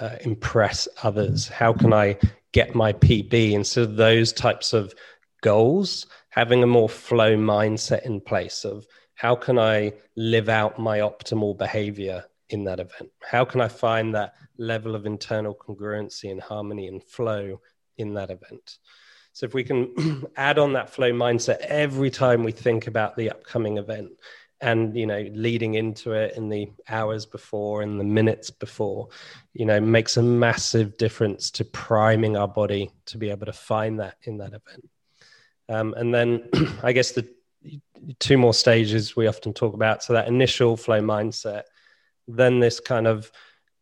uh, impress others? How can I get my PB? Instead of those types of goals, having a more flow mindset in place of how can I live out my optimal behavior in that event? How can I find that level of internal congruency and harmony and flow in that event? So if we can add on that flow mindset every time we think about the upcoming event and you know leading into it in the hours before and the minutes before you know makes a massive difference to priming our body to be able to find that in that event um, and then i guess the two more stages we often talk about. So that initial flow mindset, then this kind of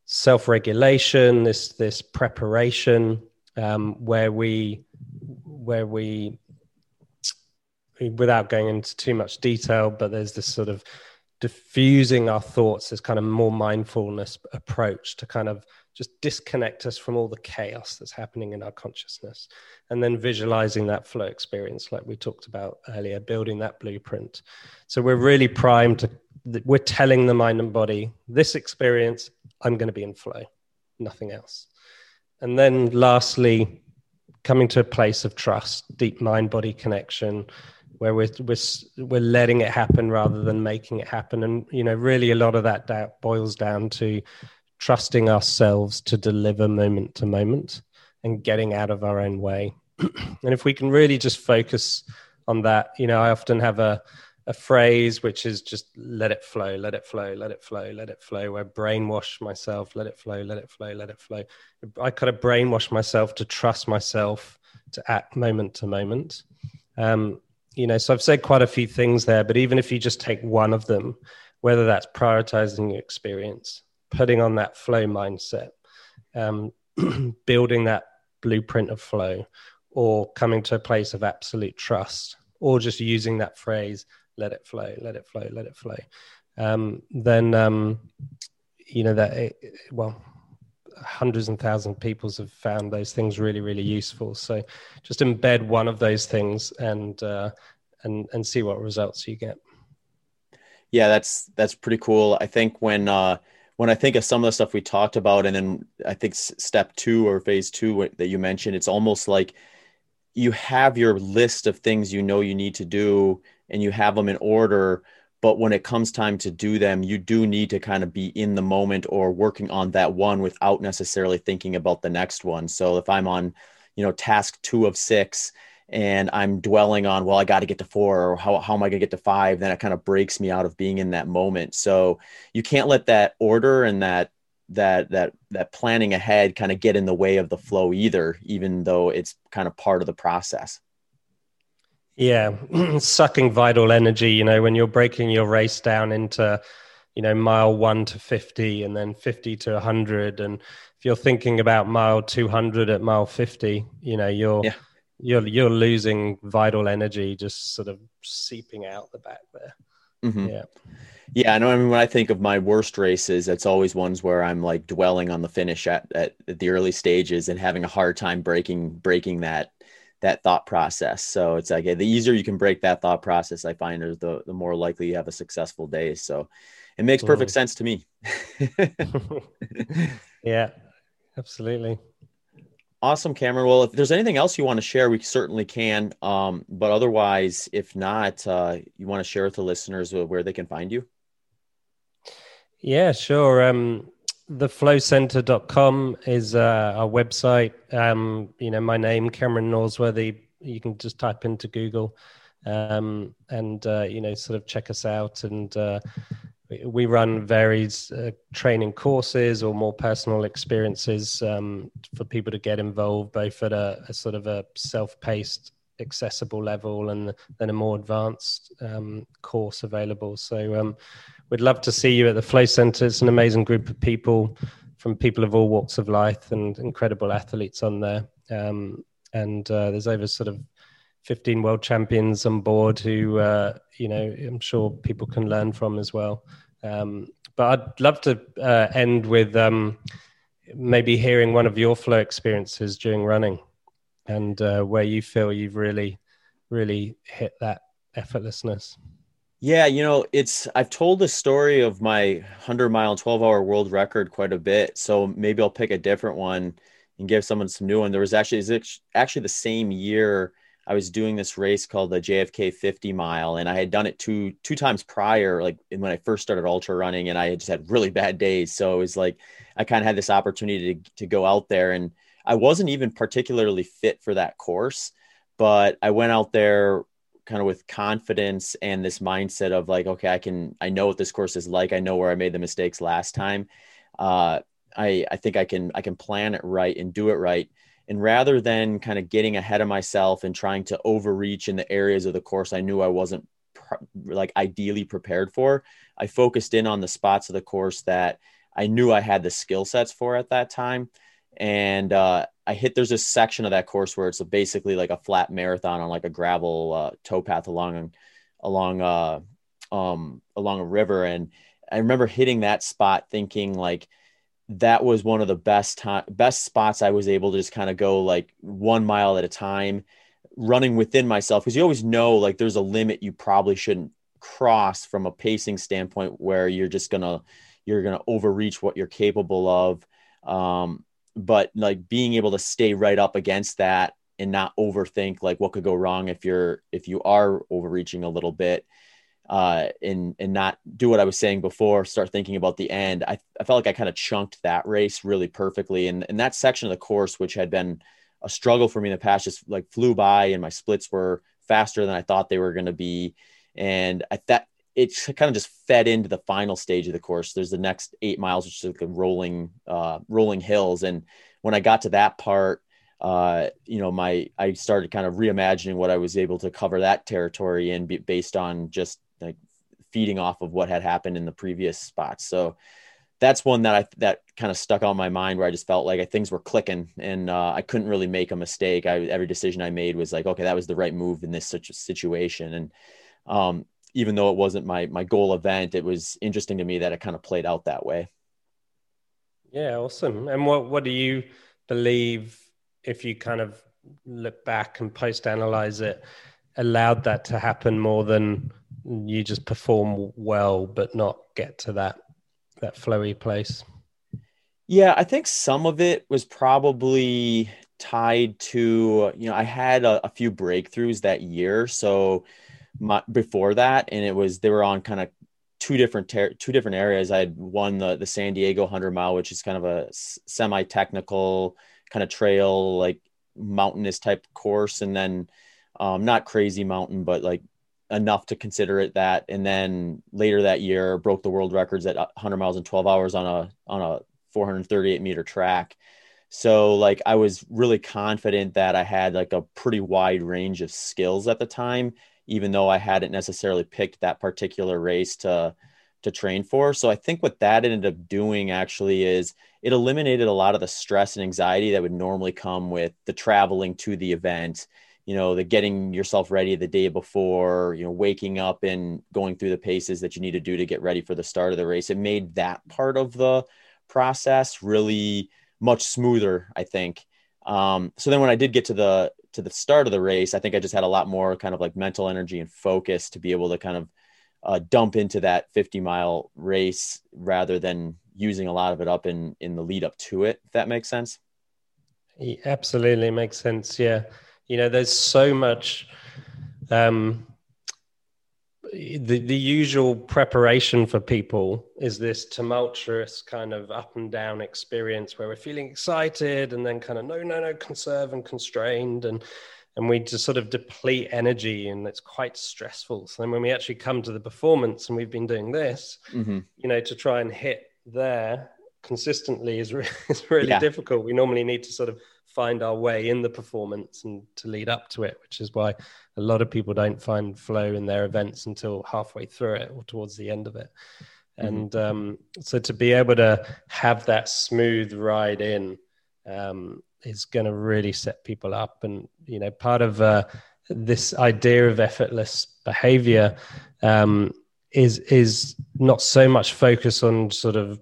self-regulation, this this preparation, um, where we where we without going into too much detail, but there's this sort of diffusing our thoughts, this kind of more mindfulness approach to kind of just disconnect us from all the chaos that's happening in our consciousness. And then visualizing that flow experience like we talked about earlier building that blueprint. So we're really primed to we're telling the mind and body this experience i'm going to be in flow nothing else. And then lastly coming to a place of trust deep mind body connection where we're, we're we're letting it happen rather than making it happen and you know really a lot of that doubt boils down to trusting ourselves to deliver moment to moment and getting out of our own way. and if we can really just focus on that, you know, I often have a, a phrase which is just let it flow, let it flow, let it flow, let it flow, where brainwash myself, let it flow, let it flow, let it flow. I kind of brainwash myself to trust myself to act moment to moment. Um, you know, so I've said quite a few things there, but even if you just take one of them, whether that's prioritizing your experience, putting on that flow mindset, um, building that blueprint of flow, or coming to a place of absolute trust, or just using that phrase, let it flow, let it flow, let it flow, um, then, um, you know, that, it, well, hundreds and thousands of people have found those things really, really useful. So just embed one of those things and, uh, and, and see what results you get. Yeah, that's, that's pretty cool. I think when, uh, when I think of some of the stuff we talked about, and then I think step two or phase two that you mentioned, it's almost like you have your list of things you know you need to do and you have them in order. But when it comes time to do them, you do need to kind of be in the moment or working on that one without necessarily thinking about the next one. So if I'm on, you know, task two of six and I'm dwelling on, well, I got to get to four, or how, how am I going to get to five? Then it kind of breaks me out of being in that moment. So you can't let that order and that that that that planning ahead kind of get in the way of the flow either, even though it's kind of part of the process. Yeah, sucking vital energy. You know, when you're breaking your race down into, you know, mile one to fifty, and then fifty to hundred, and if you're thinking about mile two hundred at mile fifty, you know, you're yeah you're you're losing vital energy just sort of seeping out the back there. Mm-hmm. Yeah. Yeah, I know. I mean, when I think of my worst races, it's always ones where I'm like dwelling on the finish at, at, at the early stages and having a hard time breaking breaking that that thought process. So it's like the easier you can break that thought process, I find is the the more likely you have a successful day. So it makes perfect mm. sense to me. yeah, absolutely. Awesome, Cameron. Well, if there's anything else you want to share, we certainly can. Um, but otherwise, if not, uh, you want to share with the listeners where they can find you? Yeah, sure. Um, theflowcentre.com is uh, our website. Um, you know, my name, Cameron Norsworthy, you can just type into Google um, and, uh, you know, sort of check us out. And, uh, we run varied uh, training courses or more personal experiences um, for people to get involved, both at a, a sort of a self-paced, accessible level, and then a more advanced um, course available. So um, we'd love to see you at the Flow Centre. It's an amazing group of people from people of all walks of life and incredible athletes on there. Um, and uh, there's over sort of 15 world champions on board who, uh, you know, I'm sure people can learn from as well. Um, but I'd love to uh, end with um, maybe hearing one of your flow experiences during running and uh, where you feel you've really, really hit that effortlessness. Yeah, you know, it's I've told the story of my 100 mile 12 hour world record quite a bit. So maybe I'll pick a different one and give someone some new one. There was actually is actually the same year I was doing this race called the JFK 50 mile, and I had done it two two times prior, like when I first started ultra running, and I had just had really bad days. So it was like I kind of had this opportunity to to go out there, and I wasn't even particularly fit for that course, but I went out there kind of with confidence and this mindset of like, okay, I can, I know what this course is like. I know where I made the mistakes last time. Uh, I I think I can I can plan it right and do it right and rather than kind of getting ahead of myself and trying to overreach in the areas of the course I knew I wasn't like ideally prepared for. I focused in on the spots of the course that I knew I had the skill sets for at that time. And uh, I hit there's a section of that course where it's basically like a flat marathon on like a gravel uh, towpath along along uh, um, along a river. And I remember hitting that spot thinking like that was one of the best time best spots I was able to just kind of go like one mile at a time running within myself because you always know like there's a limit you probably shouldn't cross from a pacing standpoint where you're just gonna you're gonna overreach what you're capable of um, but like being able to stay right up against that and not overthink like what could go wrong if you're if you are overreaching a little bit uh, and and not do what I was saying before, start thinking about the end. I, I felt like I kind of chunked that race really perfectly, and and that section of the course, which had been a struggle for me in the past, just like flew by, and my splits were faster than I thought they were going to be, and I that it kind of just fed into the final stage of the course. There's the next eight miles, which is like rolling uh, rolling hills, and when I got to that part, uh, you know, my I started kind of reimagining what I was able to cover that territory in based on just like feeding off of what had happened in the previous spots. So that's one that I that kind of stuck on my mind where I just felt like things were clicking and uh, I couldn't really make a mistake. I every decision I made was like, okay, that was the right move in this such a situation. And um, even though it wasn't my my goal event, it was interesting to me that it kind of played out that way. Yeah, awesome. And what what do you believe if you kind of look back and post analyze it allowed that to happen more than you just perform well but not get to that that flowy place yeah i think some of it was probably tied to you know i had a, a few breakthroughs that year so my, before that and it was they were on kind of two different ter- two different areas i had won the the san diego 100 mile which is kind of a semi technical kind of trail like mountainous type course and then um, not crazy mountain but like enough to consider it that. And then later that year, broke the world records at 100 miles in 12 hours on a on a 438 meter track. So like I was really confident that I had like a pretty wide range of skills at the time, even though I hadn't necessarily picked that particular race to to train for. So I think what that ended up doing actually is it eliminated a lot of the stress and anxiety that would normally come with the traveling to the event you know the getting yourself ready the day before you know waking up and going through the paces that you need to do to get ready for the start of the race it made that part of the process really much smoother i think um, so then when i did get to the to the start of the race i think i just had a lot more kind of like mental energy and focus to be able to kind of uh, dump into that 50 mile race rather than using a lot of it up in in the lead up to it if that makes sense absolutely makes sense yeah you know, there's so much. Um, the the usual preparation for people is this tumultuous kind of up and down experience where we're feeling excited and then kind of no no no conserve and constrained and and we just sort of deplete energy and it's quite stressful so then when we actually come to the performance and we've been doing this mm-hmm. you know to try and hit there consistently is, re- is really yeah. difficult we normally need to sort of find our way in the performance and to lead up to it, which is why a lot of people don't find flow in their events until halfway through it or towards the end of it. Mm-hmm. And um, so to be able to have that smooth ride in um, is going to really set people up. And, you know, part of uh, this idea of effortless behavior um, is is not so much focus on sort of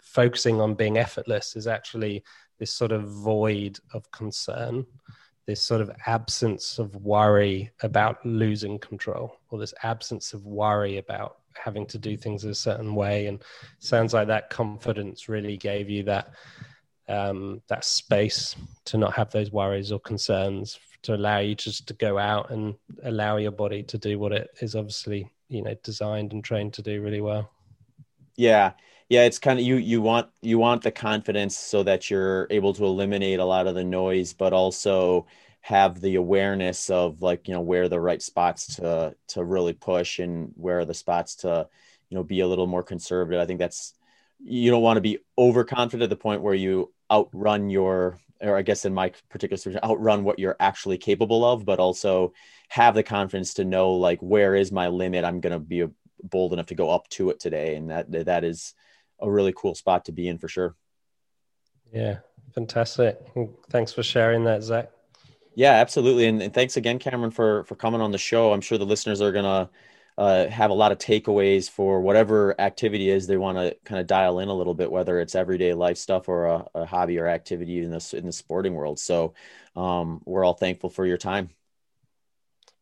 focusing on being effortless is actually this sort of void of concern, this sort of absence of worry about losing control, or this absence of worry about having to do things a certain way. And sounds like that confidence really gave you that um, that space to not have those worries or concerns to allow you just to go out and allow your body to do what it is obviously you know designed and trained to do really well yeah yeah it's kind of you you want you want the confidence so that you're able to eliminate a lot of the noise but also have the awareness of like you know where the right spots to to really push and where are the spots to you know be a little more conservative i think that's you don't want to be overconfident at the point where you outrun your or I guess in my particular situation, outrun what you're actually capable of, but also have the confidence to know like where is my limit. I'm going to be bold enough to go up to it today, and that that is a really cool spot to be in for sure. Yeah, fantastic. Thanks for sharing that, Zach. Yeah, absolutely, and, and thanks again, Cameron, for for coming on the show. I'm sure the listeners are gonna uh, have a lot of takeaways for whatever activity is they want to kind of dial in a little bit, whether it's everyday life stuff or a, a hobby or activity in this in the sporting world. So um, we're all thankful for your time.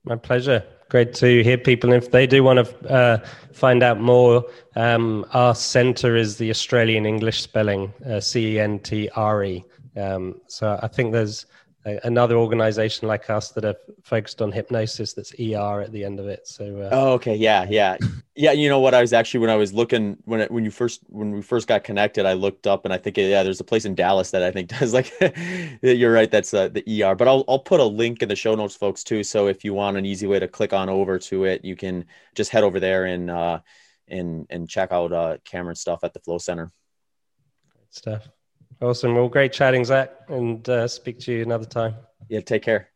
My pleasure. Great to hear people. And if they do want to uh, find out more, um, our center is the Australian English spelling, uh, C E N T R E. Um, so I think there's another organization like us that are focused on hypnosis that's er at the end of it. So uh, oh okay. Yeah yeah. Yeah you know what? I was actually when i was looking when it, when you first when we first got connected i looked up and i think yeah there's a place in dallas that i think does like you're right that's uh, the er but I'll, I'll put a link in the show notes folks too. So if you want an easy way to click on over to it you can just head over there and uh and and check out uh cameron stuff at the flow centre. Great stuff Awesome. Well, great chatting, Zach, and uh, speak to you another time. Yeah, take care.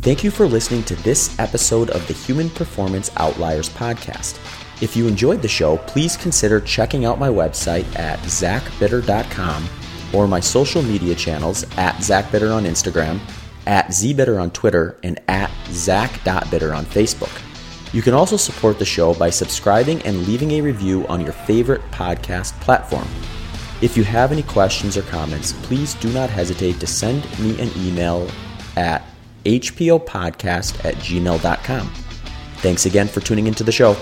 Thank you for listening to this episode of the Human Performance Outliers podcast. If you enjoyed the show, please consider checking out my website at zachbitter.com or my social media channels at zachbitter on Instagram, at zbitter on Twitter, and at zach.bitter on Facebook. You can also support the show by subscribing and leaving a review on your favorite podcast platform. If you have any questions or comments, please do not hesitate to send me an email at hpopodcast at gmail.com. Thanks again for tuning into the show.